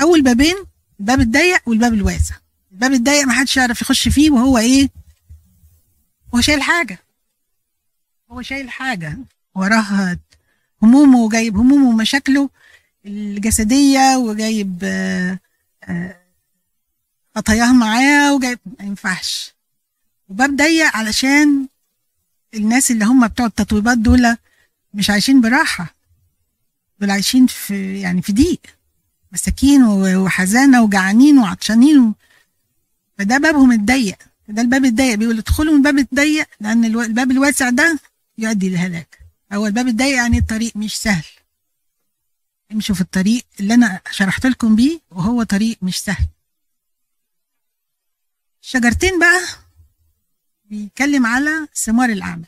أول بابين الباب الضيق والباب الواسع. الباب الضيق ما حدش يعرف يخش فيه وهو إيه؟ هو شايل حاجة. هو شايل حاجة. وراها همومه وجايب همومه ومشاكله الجسدية وجايب خطاياه معاه وجايب ما ينفعش. وباب ضيق علشان الناس اللي هم بتوع التطويبات دول مش عايشين براحة دول عايشين في يعني في ضيق مساكين وحزانة وجعانين وعطشانين. فده بابهم الضيق ده الباب الضيق. بيقول ادخلوا من الباب الضيق لأن الباب الواسع ده يؤدي للهلاك. هو الباب الضيق يعني الطريق مش سهل. امشوا في الطريق اللي أنا شرحت لكم بيه وهو طريق مش سهل. الشجرتين بقى بيتكلم على ثمار الأعمال.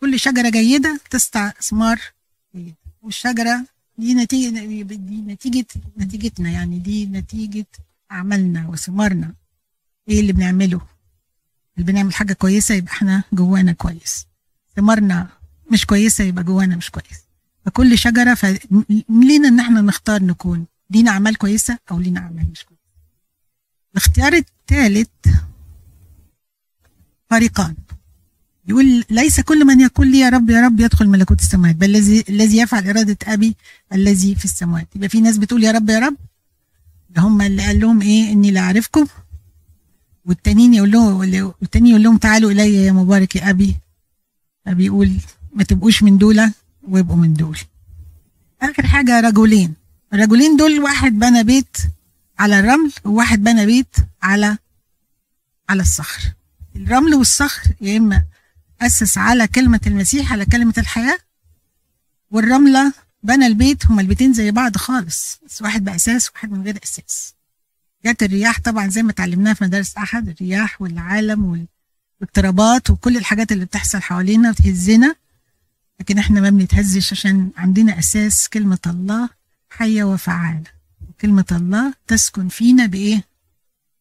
كل شجرة جيدة تسطع ثمار جيدة. والشجرة دي نتيجه دي نتيجه نتيجتنا يعني دي نتيجة أعمالنا وثمارنا. إيه اللي بنعمله؟ اللي بنعمل حاجة كويسة يبقى إحنا جوانا كويس. ثمارنا مش كويسة يبقى جوانا مش كويس فكل شجرة فلينا إن إحنا نختار نكون. لينا أعمال كويسة أو لينا أعمال مش كويسة. الاختيار الثالث فريقان يقول ليس كل من يقول لي يا رب يا رب يدخل ملكوت السماوات بل الذي الذي يفعل إرادة أبي الذي في السماوات. يبقى في ناس بتقول يا رب يا رب. هم اللي قال لهم إيه؟ إني لا أعرفكم. والتانيين يقول لهم والتاني يقول لهم تعالوا إلي يا مبارك يا أبي فبيقول ما تبقوش من دول ويبقوا من دول. آخر حاجة رجلين. الرجلين دول واحد بنى بيت على الرمل وواحد بنى بيت على على الصخر. الرمل والصخر يا إما أسس على كلمة المسيح على كلمة الحياة والرملة بنى البيت هما البيتين زي بعض خالص بس واحد بأساس وواحد من غير أساس. جت الرياح طبعا زي ما اتعلمناها في مدارس أحد الرياح والعالم والاضطرابات وكل الحاجات اللي بتحصل حوالينا بتهزنا لكن إحنا ما بنتهزش عشان عندنا أساس كلمة الله حية وفعالة. وكلمه الله تسكن فينا بإيه؟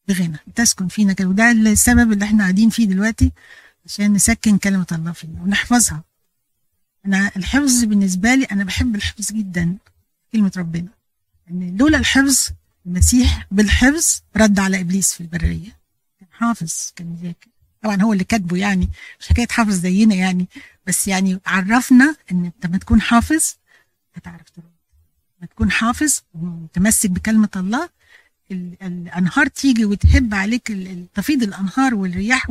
بغنى. تسكن فينا كده. وده السبب اللي إحنا قاعدين فيه دلوقتي عشان نسكن كلمة الله فينا ونحفظها. أنا الحفظ بالنسبة لي أنا بحب الحفظ جدا كلمة ربنا. ان لولا الحفظ المسيح بالحفظ رد على إبليس في البرية. كان حافظ كان ذاكر. طبعا هو اللي كاتبه يعني مش حكاية حافظ زينا يعني بس يعني عرفنا إن لما تكون حافظ هتعرف لما تكون حافظ ومتمسك بكلمة الله الأنهار تيجي وتهب عليك تفيض الأنهار والرياح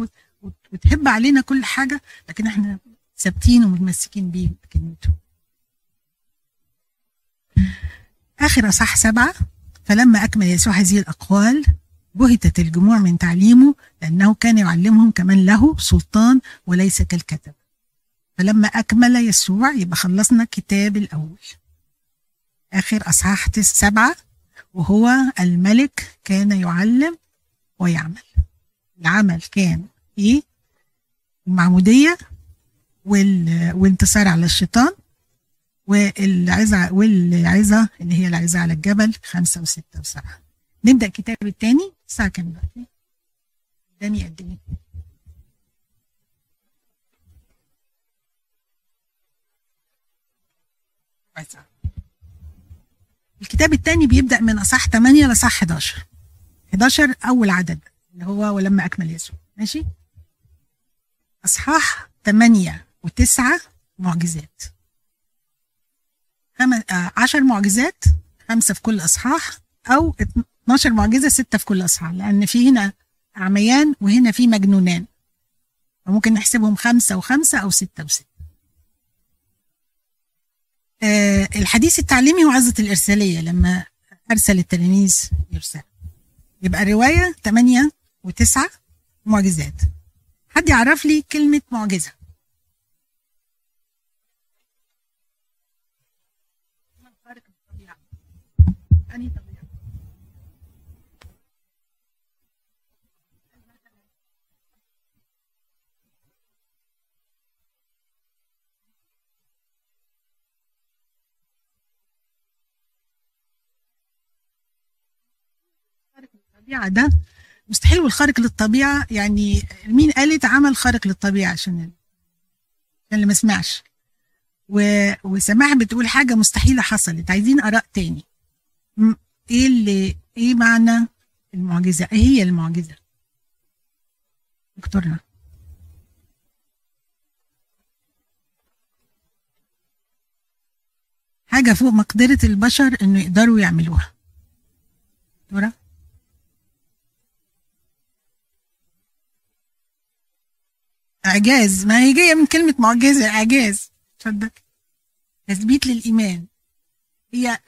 وتهب علينا كل حاجة لكن إحنا ثابتين ومتمسكين بيه بكلمته. آخر اصح سبعة فلما أكمل يسوع هذه الأقوال بهتت الجموع من تعليمه لأنه كان يعلمهم كمان له سلطان وليس كالكتب. فلما أكمل يسوع يبقى خلصنا الكتاب الأول. آخر أصحاح سبعة وهو الملك كان يعلم ويعمل. العمل كان إيه؟ المعمودية والانتصار على الشيطان والعظة والعظة اللي هي العظة على الجبل خمسة وستة وسبعة. نبدأ الكتاب الثاني. الساعة كام دلوقتي؟ قدامي قد إيه؟ الكتاب الثاني بيبدأ من أصح 8 لأصح 11 11 أول عدد اللي هو ولما أكمل يسوع. ماشي؟ أصحاح ثمانية وتسعة معجزات. خم... آه عشر معجزات خمسة في كل أصحاح أو 12 معجزة ستة في كل أصحاح لأن في هنا أعميان وهنا في مجنونان. فممكن نحسبهم خمسة وخمسة أو ستة وستة. آه الحديث التعليمي وعظة الإرسالية. لما أرسل التلاميذ يرسل. يبقى رواية 8 و9 معجزات. حد يعرف لي كلمة معجزة؟ أنهي طبيعة؟ الطبيعة ده مستحيل والخارق للطبيعة يعني مين قالت عمل خارق للطبيعة عشان اللي ما سمعش؟ و... وسماح بتقول حاجة مستحيلة حصلت عايزين آراء تاني. إيه اللي إيه معنى المعجزة؟ إيه هي المعجزة؟ دكتورنا. حاجة فوق مقدرة البشر إنه يقدروا يعملوها. دكتورة؟ إعجاز. ما هي جاية من كلمة معجزة إعجاز. اتفضل. تثبيت للإيمان. هي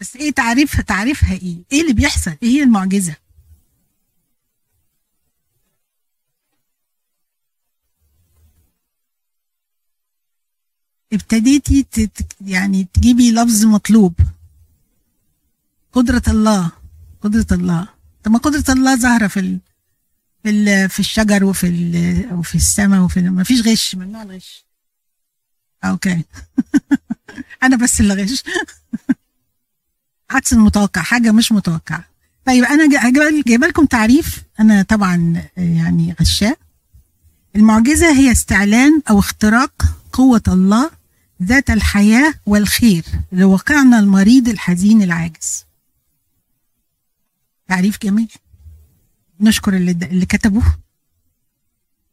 بس إيه تعريفها؟ تعريفها إيه؟ إيه اللي بيحصل؟ إيه هي المعجزة؟ ابتديتي تت يعني تجيبي لفظ مطلوب. قدرة الله. قدرة الله. طب ما قدرة الله ظاهرة في. في. في الشجر وفي. وفي السماء وفي. ما فيش غش ممنوع الغش أوكي أنا بس اللي غش عكس المتوقع حاجة مش متوقعة طيب أنا جا- جايبة لكم تعريف أنا طبعا يعني غشاء المعجزة هي استعلان أو اختراق قوة الله ذات الحياة والخير لواقعنا المريض الحزين العاجز تعريف جميل نشكر اللي, اللي كتبوه.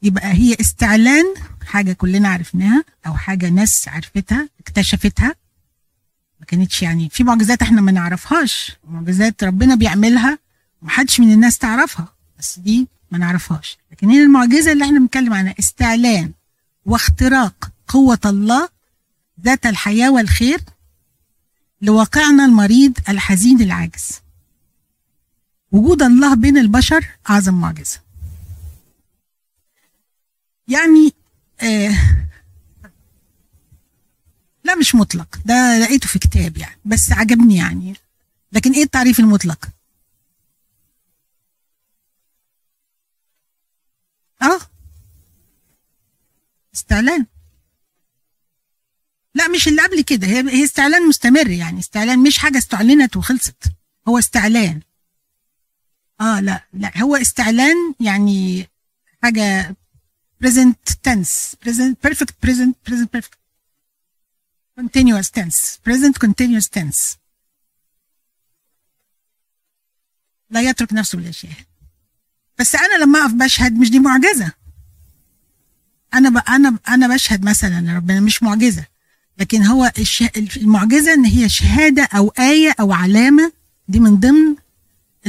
يبقى هي استعلان حاجة كلنا عرفناها أو حاجة ناس عرفتها اكتشفتها. ما كانتش يعني في معجزات إحنا ما نعرفهاش. معجزات ربنا بيعملها ومحدش من الناس تعرفها بس دي ما نعرفهاش. لكن هي المعجزة اللي إحنا بنتكلم عنها استعلان واختراق قوة الله ذات الحياة والخير لواقعنا المريض الحزين العاجز. وجود الله بين البشر اعظم معجزة. يعني آه لا مش مطلق ده لقيته في كتاب يعني بس عجبني يعني. لكن إيه التعريف المطلق؟ آه استعلان. لا مش اللي قبل كده هي هي استعلان مستمر يعني استعلان مش حاجة استعلنت وخلصت هو استعلان. آه لا لا. هو استعلان يعني حاجة present tense present perfect present present perfect. Continuous tense present continuous tense. لا يترك نفسه بالاشياء بس أنا لما أقف بشهد مش دي معجزة. أنا ب... أنا أنا بشهد مثلا ربنا مش معجزة. لكن هو الش... المعجزة إن هي شهادة أو آية أو علامة دي من ضمن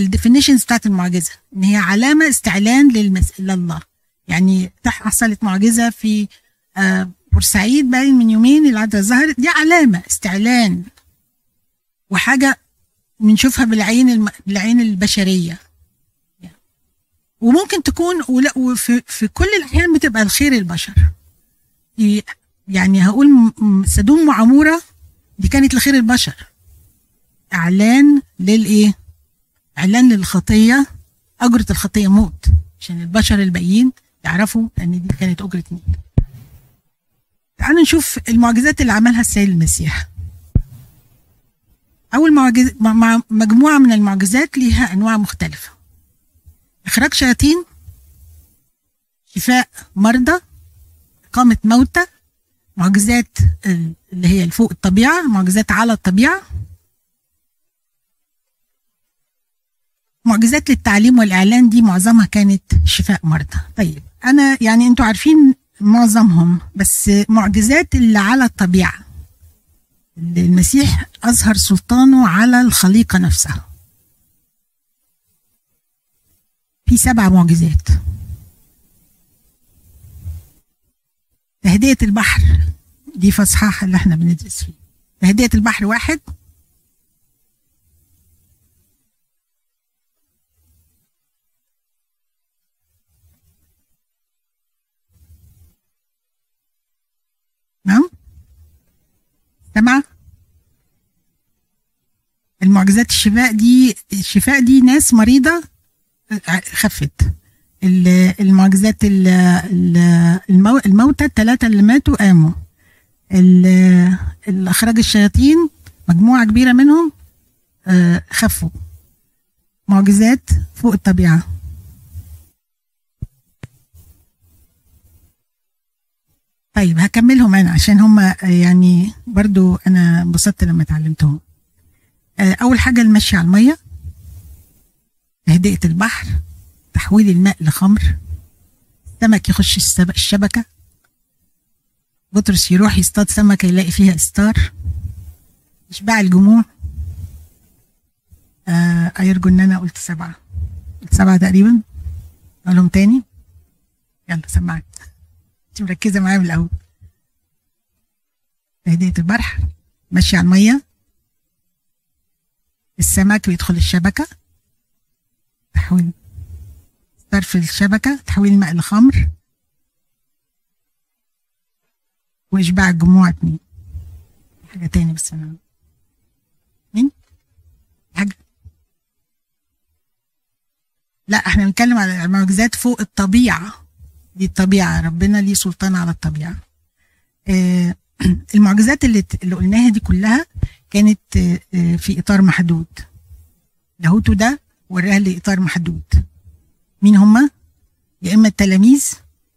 الديفينيشنز بتاعت المعجزة إن هي علامة استعلان للمس... لله يعني حصلت معجزة في آه بورسعيد باين من يومين العذراء ظهرت. دي علامة استعلان وحاجة بنشوفها بالعين الم... بالعين البشرية. وممكن تكون ولا وفي في كل الأحيان بتبقى الخير البشر. يعني هقول سدوم وعمورة دي كانت لخير البشر. إعلان للإيه؟ إعلان للخطيه أجرة الخطية موت عشان البشر الباقيين يعرفوا إن دي كانت أجرة مين تعالوا نشوف المعجزات اللي عملها السيد المسيح. أول معجزه مع مجموعة من المعجزات ليها أنواع مختلفة. إخراج شياطين شفاء مرضى إقامة موتى معجزات اللي هي الفوق الطبيعة معجزات على الطبيعة. معجزات للتعليم والإعلان دي معظمها كانت شفاء مرضى. طيب أنا يعني أنتوا عارفين معظمهم بس معجزات اللي على الطبيعة. المسيح أظهر سلطانه على الخليقة نفسها. في سبع معجزات. تهدئة البحر دي في اصحاح اللي إحنا بندرس فيه. تهدئة البحر واحد نعم؟ سمع المعجزات الشفاء دي الشفاء دي ناس مريضة؟ خفت. المعجزات الموتى الثلاثة اللي ماتوا قاموا. اللي أخرج الشياطين مجموعة كبيرة منهم خفوا. معجزات فوق الطبيعة. طيب هكملهم أنا عشان هم يعني برضو أنا انبسطت لما اتعلمتهم. أول حاجة المشي على المية. تهدئة البحر. تحويل الماء لخمر. السمك يخش الشبكة. بطرس يروح يصطاد سمكة يلاقي فيها إستار. إشباع الجموع. آه أيرجو إن أنا قلت سبعة. قلت سبعة تقريبا. أقولهم تاني؟ يلا سمعني أنت مركزة معايا من الأول. تهدئة البحر ماشي على المية. السمك بيدخل الشبكة. تحويل طرف الشبكة. تحويل الماء لخمر وإشباع الجموع اتنين. حاجة تاني بس أنا مين؟ حاجة. لا إحنا بنتكلم على المعجزات فوق الطبيعة. دي الطبيعة ربنا ليه سلطان على الطبيعة. آه المعجزات اللي اللي قلناها دي كلها كانت آه في إطار محدود. لاهوتو ده وراها لإطار محدود. مين هما؟ يا إما التلاميذ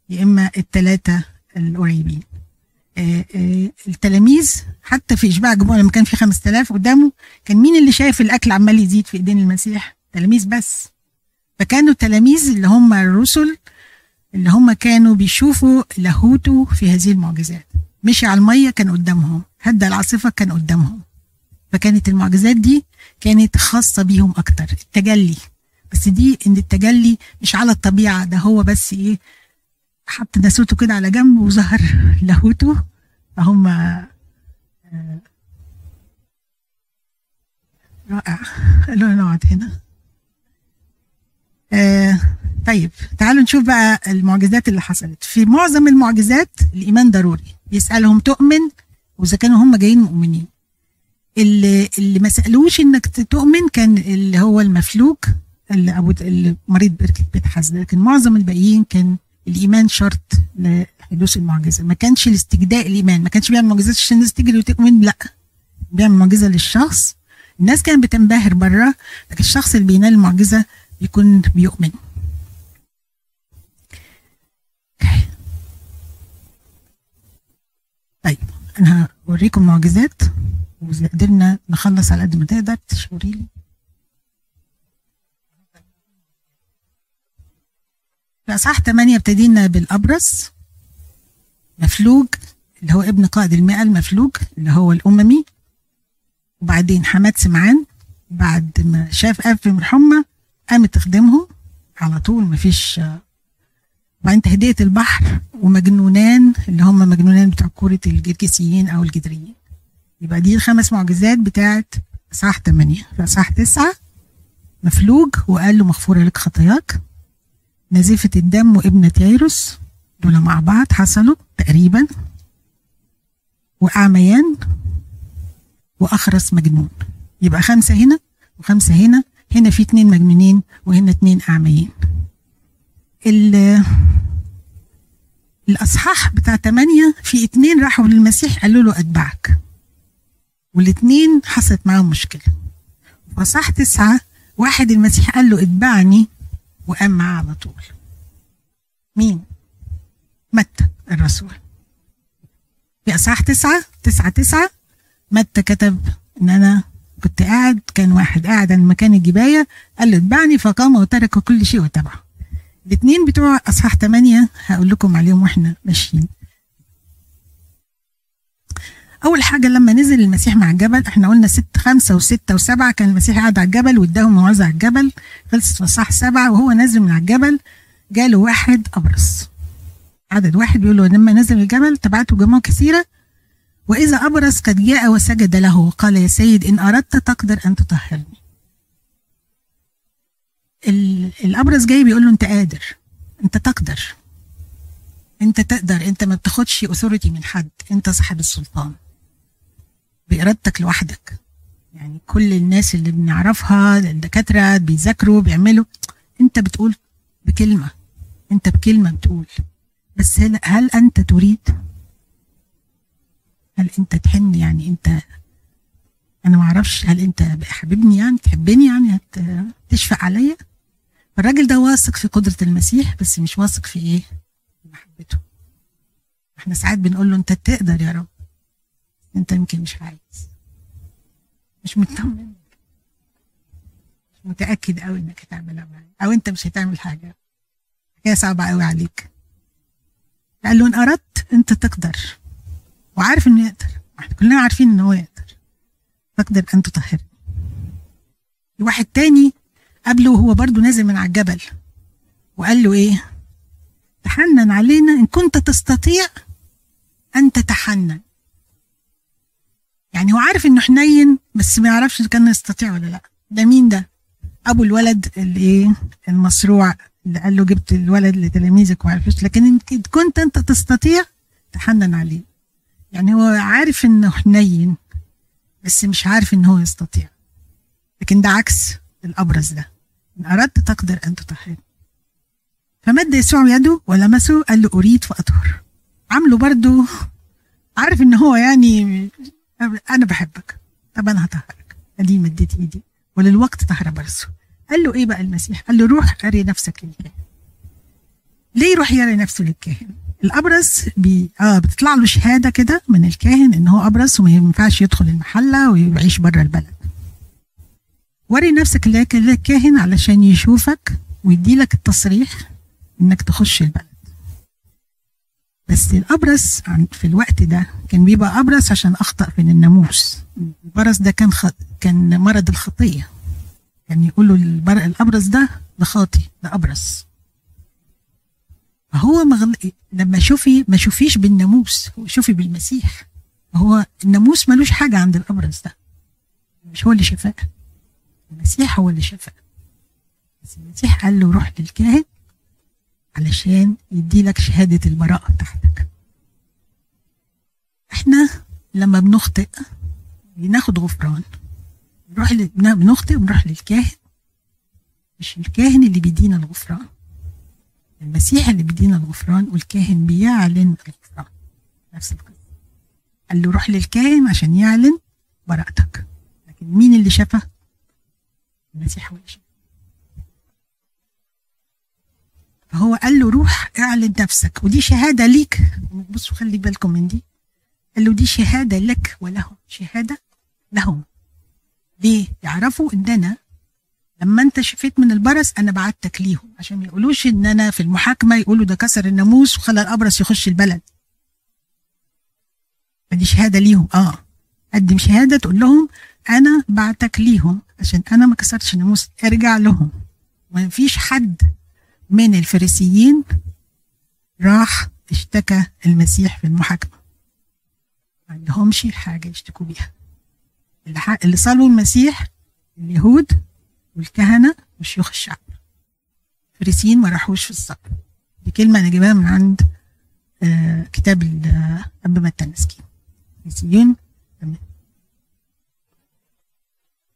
يا إما التلاتة القريبين. آه التلاميذ حتى في إشباع الجموع لما كان في 5000 قدامه كان مين اللي شايف الأكل عمال يزيد في إيدين المسيح؟ تلاميذ بس. فكانوا التلاميذ اللي هم الرسل اللي هم كانوا بيشوفوا لاهوته في هذه المعجزات. مشي على المية كان قدامهم. هدى العاصفة كان قدامهم. فكانت المعجزات دي كانت خاصة بيهم أكتر. التجلي. بس دي إن التجلي مش على الطبيعة. ده هو بس إيه حط ناسوته كده على جنب وظهر لاهوته فهم رائع. قالوا نقعد هنا. آه طيب تعالوا نشوف بقى المعجزات اللي حصلت. في معظم المعجزات الإيمان ضروري. يسألهم تؤمن وإذا كانوا هم جايين مؤمنين. اللي اللي ما سألوش إنك تؤمن كان اللي هو المفلوج اللي أبو المريض بركه بيت حزن لكن معظم الباقيين كان الإيمان شرط لحدوث المعجزة. ما كانش لاستجداء الإيمان. ما كانش بيعمل معجزات عشان الناس تجري وتؤمن لأ. بيعمل معجزة للشخص. الناس كانت بتنبهر بره لكن الشخص اللي بينال المعجزة بيكون بيؤمن. طيب أنا هوريكم معجزات واذا قدرنا نخلص على قد ما تقدر. تشوري لي. في اصحاح 8 ابتدينا بالابرص مفلوج اللي هو ابن قائد المئة المفلوج اللي هو الأممي. وبعدين حماد سمعان بعد ما شاف افرم الحمى قامت تخدمهم على طول مفيش وبعدين تهدئة البحر ومجنونان اللي هم مجنونان بتوع كورة الجرجسيين أو الجدريين. يبقى دي الخمس معجزات بتاعت إصحاح 8 في إصحاح 9 مفلوج وقال له مغفورة لك خطاياك. نزيفة الدم وابنة ييروس دول مع بعض حصلوا تقريبا. وأعميان وأخرس مجنون. يبقى خمسة هنا وخمسة هنا. هنا في اتنين مجنونين وهنا اتنين أعميين. الأصحاح بتاع تمانية في اتنين راحوا للمسيح قالوا له أتبعك. والاتنين حصلت معاهم مشكلة. في أصحاح تسعة واحد المسيح قال له أتبعني وقام معاه على طول. مين؟ متى الرسول. في أصحاح تسعة تسعة تسعة متى كتب إن أنا كنت قاعد كان واحد قاعد عند مكان الجباية قال له أتبعني فقام وترك كل شيء وتبعه الاثنين بتوع أصحاح 8 هقول لكم عليهم وإحنا ماشيين. أول حاجة لما نزل المسيح مع الجبل إحنا قلنا ست خمسة وستة وسبعة كان المسيح قاعد على الجبل واداهم موعظة على الجبل خلصت في اصحاح سبعة وهو نازل من على الجبل جاله واحد أبرص. عدد واحد بيقول له لما نزل الجبل تبعته جماعة كثيرة وإذا أبرص قد جاء وسجد له وقال يا سيد إن أردت تقدر أن تطهرني. الابرص جاي بيقول له أنت قادر أنت تقدر. أنت تقدر أنت ما بتاخدش اثوريتي من حد أنت صاحب السلطان. بإرادتك لوحدك. يعني كل الناس اللي بنعرفها الدكاترة بيذاكروا بيعملوا أنت بتقول بكلمة أنت بكلمة بتقول. بس هل, هل أنت تريد؟ هل أنت تحن؟ يعني انت أنا ما أعرفش هل أنت حبيبني يعني تحبني يعني هتشفق عليا؟ الراجل ده واثق في قدرة المسيح بس مش واثق في إيه؟ محبته. إحنا ساعات بنقول له أنت تقدر يا رب. أنت يمكن مش عايز. مش مطمن. مش متأكد قوي إنك هتعملها معايا أو أنت مش هتعمل حاجة. هي صعبة قوي عليك. قال له إن أردت أنت تقدر. وعارف إنه يقدر. إحنا كلنا عارفين ان هو يقدر. تقدر أن تطهرني. واحد تاني قبله وهو برضه نازل من على الجبل. وقال له إيه؟ تحنن علينا إن كنت تستطيع أن تتحنن. يعني هو عارف إنه حنين بس ما يعرفش كان يستطيع ولا لأ. ده مين ده؟ أبو الولد اللي إيه؟ المصروع اللي قال له جبت الولد لتلاميذك وعرفش لكن إن كنت أنت تستطيع تحنن عليه. يعني هو عارف إنه حنين بس مش عارف إن هو يستطيع. لكن ده عكس الأبرز ده. إن أردت تقدر أن تطهر فمد يسوع يده ولمسه قال له أريد فاطهر عامله برضو عارف إن هو يعني أنا بحبك. طب أنا هطهرك. أدي مديت إيدي. وللوقت طهر برسه قال له إيه بقى المسيح؟ قال له روح أري نفسك للكاهن. ليه يروح يري نفسه للكاهن؟ الابرص بي آه بتطلع له شهادة كده من الكاهن إن هو ابرص وما ينفعش يدخل المحلة ويعيش بره البلد. وري نفسك للكاهن علشان يشوفك ويدي لك التصريح إنك تخش البلد. بس الابرص في الوقت ده كان بيبقى ابرص عشان أخطأ في الناموس. البرص ده كان خ... كان مرض الخطية. كان يقولوا البر... الابرص ده ده خاطي ده ابرص فهو مغل... لما شوفي ما شوفيش بالناموس شوفي بالمسيح. هو الناموس ملوش حاجة عند الابرص ده. مش هو اللي شفاه المسيح هو اللي شفاه بس المسيح قال له روح للكاهن علشان يدي لك شهادة البراءة بتاعتك. إحنا لما بنخطئ بناخد غفران. بنروح. بنخطئ بنروح للكاهن. مش الكاهن اللي بيدينا الغفران. المسيح اللي بيدينا الغفران والكاهن بيعلن الغفران. نفس القصة. قال له روح للكاهن عشان يعلن براءتك. لكن مين اللي شفى اللي شفى فهو قال له روح اعلن نفسك ودي شهادة ليك. بصوا خلي بالكم من دي. قال له دي شهادة لك ولهم. شهادة لهم. ليه؟ يعرفوا إن أنا لما أنت شفيت من البرص أنا بعتك ليهم. عشان ما يقولوش إن أنا في المحاكمة يقولوا ده كسر الناموس وخلى الأبرص يخش البلد. فدي شهادة ليهم. آه. قدم شهادة تقول لهم أنا بعتك ليهم. عشان أنا ما كسرتش الناموس. ارجع لهم. ما فيش حد من الفريسيين راح اشتكى المسيح في المحاكمة. ما عندهمش حاجة يشتكوا بيها. اللي صلوا المسيح اليهود والكهنة وشيوخ الشعب. الفريسيين ما راحوش في الصبر دي كلمة أنا جايباها من عند آه كتاب أب متى المسكين الفريسيين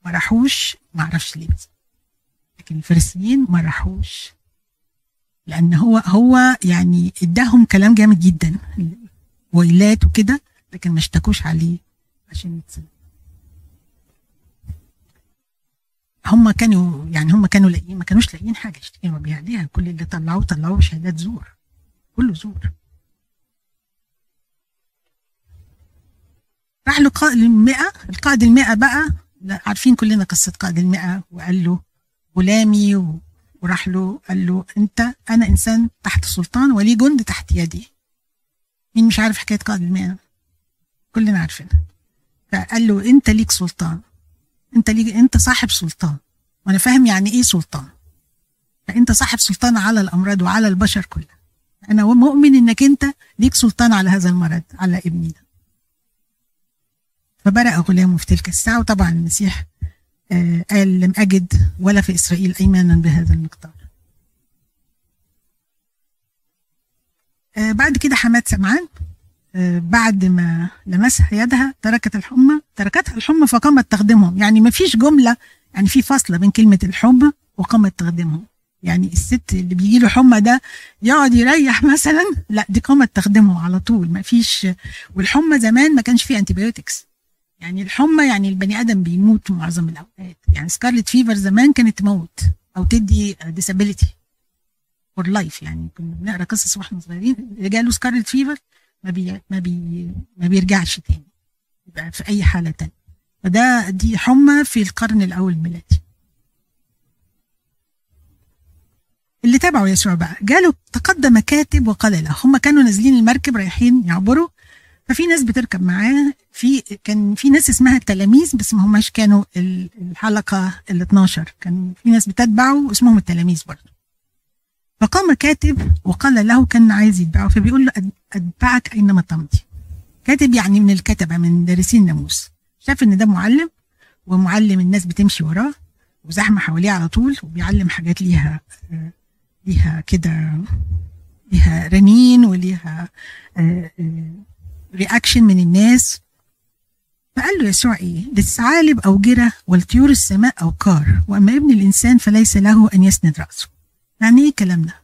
ما راحوش ما أعرفش ليه لكن الفريسيين ما راحوش لأن هو هو يعني اداهم كلام جامد جدا. ويلات وكده لكن ما اشتكوش عليه عشان يتصل هم كانوا يعني هم كانوا لاقيين ما كانوش لاقيين حاجة يشتكوا بيها. عليها كل اللي طلعوه طلعوه شهادات زور. كله زور. راح له قائد المئة. القائد المئة بقى عارفين كلنا قصة قائد المئة وقال له غلامي وراح له قال له أنت أنا إنسان تحت سلطان ولي جند تحت يدي. مين مش عارف حكاية قائد المئة؟ كلنا عارفينها. فقال له أنت ليك سلطان. أنت ليك أنت صاحب سلطان. وأنا فاهم يعني إيه سلطان. فأنت صاحب سلطان على الأمراض وعلى البشر كلها. أنا مؤمن إنك أنت ليك سلطان على هذا المرض على ابني ده فبرأ غلامه في تلك الساعة وطبعا المسيح آه قال لم أجد ولا في إسرائيل أيمانا بهذا المقدار. آه بعد كده حماد سمعان آه بعد ما لمسها يدها تركت الحمى تركتها الحمى فقامت تخدمهم. يعني ما فيش جملة يعني في فاصلة بين كلمة الحمى وقامت تخدمهم. يعني الست اللي بيجي له حمى ده يقعد يريح مثلا لا دي قامت تخدمه على طول. ما فيش والحمى زمان ما كانش فيه antibiotics يعني الحمى يعني البني آدم بيموت معظم الأوقات. يعني scarlet fever زمان كانت تموت أو تدي disability for life يعني. كنا بنقرأ قصص وإحنا صغيرين اللي جاله scarlet fever ما بي ما بي ما بيرجعش تاني يبقى في أي حالة تانية. فده دي حمى في القرن الأول الميلادي. اللي تابعوا يسوع بقى جاله تقدم كاتب وقال له هم كانوا نازلين المركب رايحين يعبروا ففي ناس بتركب معاه في كان في ناس اسمها التلاميذ بس ما هماش كانوا الحلقة ال 12 كان في ناس بتتبعه اسمهم التلاميذ برضه. فقام كاتب وقال له كان عايز يتبعه فبيقول له أتبعك أينما تمضي. كاتب يعني من الكتبة من دارسين الناموس شاف إن ده معلم ومعلم الناس بتمشي وراه وزحمة حواليه على طول وبيعلم حاجات ليها ليها كده ليها رنين وليها reaction من الناس فقال له يسوع إيه للثعالب أوجرة ولطيور السماء أوكار وأما ابن الإنسان فليس له أن يسند رأسه. يعني إيه الكلام ده؟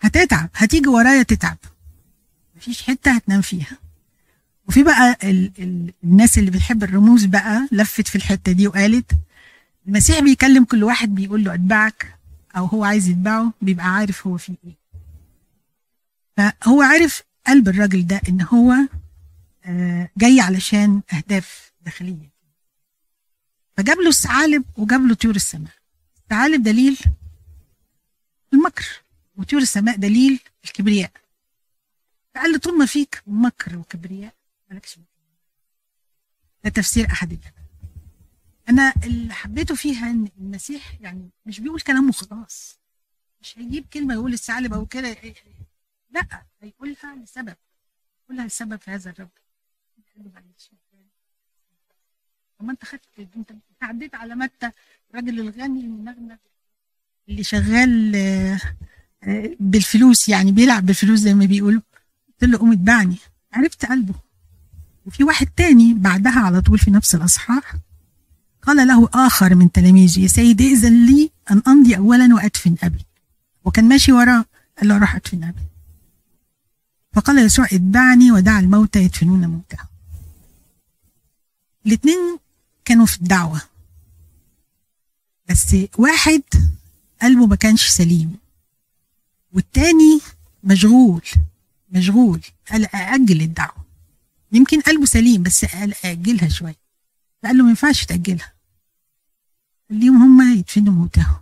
هتتعب هتيجي ورايا تتعب. مفيش حتة هتنام فيها. وفي بقى ال ال الناس اللي بتحب الرموز بقى لفت في الحتة دي وقالت المسيح بيكلم كل واحد بيقول له أتبعك أو هو عايز يتبعه بيبقى عارف هو فيه إيه. فهو عارف قلب الراجل ده إن هو جاي علشان أهداف داخلية. فجاب له الثعالب وجاب له طيور السماء. الثعالب دليل المكر وطيور السماء دليل الكبرياء. فقال له طول ما فيك مكر وكبرياء مالكش ده تفسير أحد الاباء أنا اللي حبيته فيها إن المسيح يعني مش بيقول كلام وخلاص مش هيجيب كلمة يقول الثعالب أو كده. لا هيقولها لسبب يقولها لسبب في هذا الرب. وما انت خدت انت عديت على متى الراجل الغني المنغنى اللي شغال بالفلوس يعني بيلعب بالفلوس زي ما بيقولوا. قلت له قوم اتبعني. عرفت قلبه. وفي واحد تاني بعدها على طول في نفس الأصحاح قال له آخر من تلاميذه يا سيدي إذن لي أن أمضي اولا وأدفن أبي. وكان ماشي وراه قال له روح أدفن أبي. فقال يسوع اتبعني ودع الموتى يدفنون موتهم الاثنين كانوا في الدعوة. بس واحد قلبه ما كانش سليم. والتاني مشغول مشغول قال أأجل الدعوة. يمكن قلبه سليم بس قال أأجلها شوية. فقال له ما ينفعش تأجلها. اليوم هم يدفنوا موتهم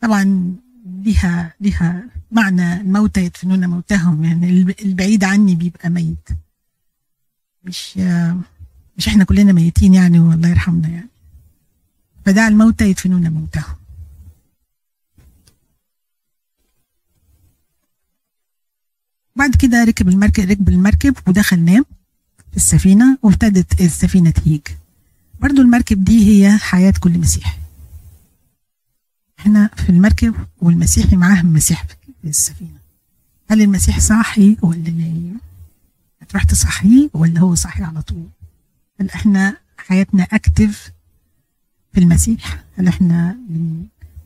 طبعا ليها ليها معنى الموتى يدفنون موتهم يعني البعيد عني بيبقى ميت. مش مش إحنا كلنا ميتين يعني والله يرحمنا يعني. فدع الموتى يدفنون موتهم بعد كده ركب المركب ركب المركب ودخل نام في السفينة وابتدت السفينة تهيج. برضو المركب دي هي حياة كل مسيحي. إحنا في المركب والمسيحي معاه المسيح في السفينة هل المسيح صاحي ولا نايم هتروح تصحيه ولا هو صاحي على طول؟ هل إحنا حياتنا اكتف في المسيح؟ هل إحنا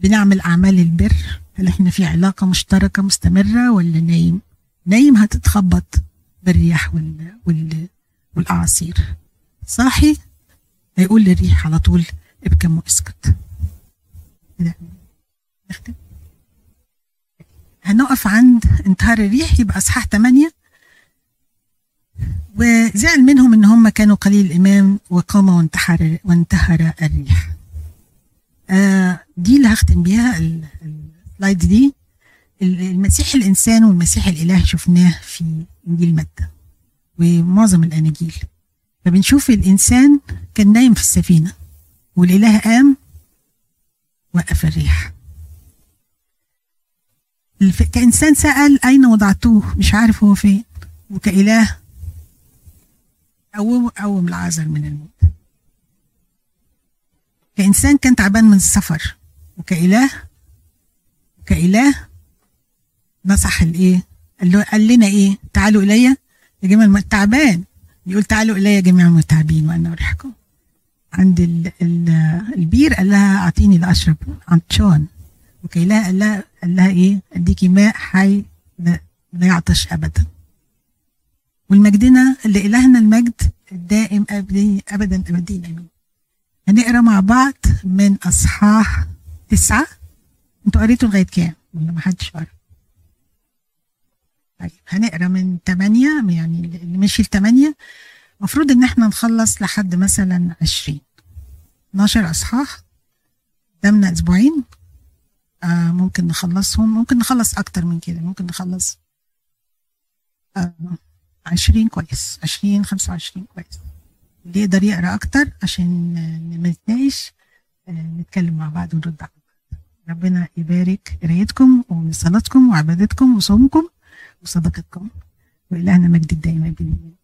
بنعمل أعمال البر؟ هل إحنا في علاقة مشتركة مستمرة ولا نايم؟ نايم هتتخبط بالرياح وال... وال... والأعاصير. صاحي هيقول للريح على طول ابكم واسكت نختم. هنقف عند انتهار الريح يبقى اصحاح 8 وزعل منهم إن هم كانوا قليل الايمان وقام وانتحر وانتهر الريح. آه دي اللي هختم بيها ال- السلايد دي. ال- المسيح الإنسان والمسيح الإله شفناه في إنجيل متى ومعظم الاناجيل فبنشوف الإنسان كان نايم في السفينة والإله قام وقف الريح. كإنسان سأل أين وضعتوه مش عارف هو فين. وكإله. قوم قوم العازر من الموت. كإنسان كان تعبان من السفر. وكإله. كإله نصح الإيه؟ قال, له قال لنا إيه؟ تعالوا إلي يا جماعة تعبان. يقول تعالوا إلي جميع المتعبين وأنا أريحكم عند ال ال البير قال لها أعطيني لأشرب عطشان. وكي لا قال لها قال لها إيه اديكي ماء حي لا, لا يعطش ابدا. والمجدنا اللي إلهنا المجد الدائم أبدي ابدا ابدين امين هنقرأ مع بعض من أصحاح تسعة. أنتوا قريتوا لغاية كام؟ ولا ما حدش قرأ؟ طيب هنقرأ من ثمانية يعني اللي مشي لثمانية المفروض إن إحنا نخلص لحد مثلا 20 12 أصحاح قدامنا أسبوعين. آه ممكن نخلصهم. ممكن نخلص أكتر من كده. ممكن نخلص آه 20 كويس. 20 25 كويس. اللي يقدر يقرأ أكتر عشان لما نتناقش آه، نتكلم مع بعض ونرد على بعض. ربنا يبارك قرايتكم وصلاتكم وعبادتكم وصومكم وصدقتكم. وإلهنا مجد الدائم بالله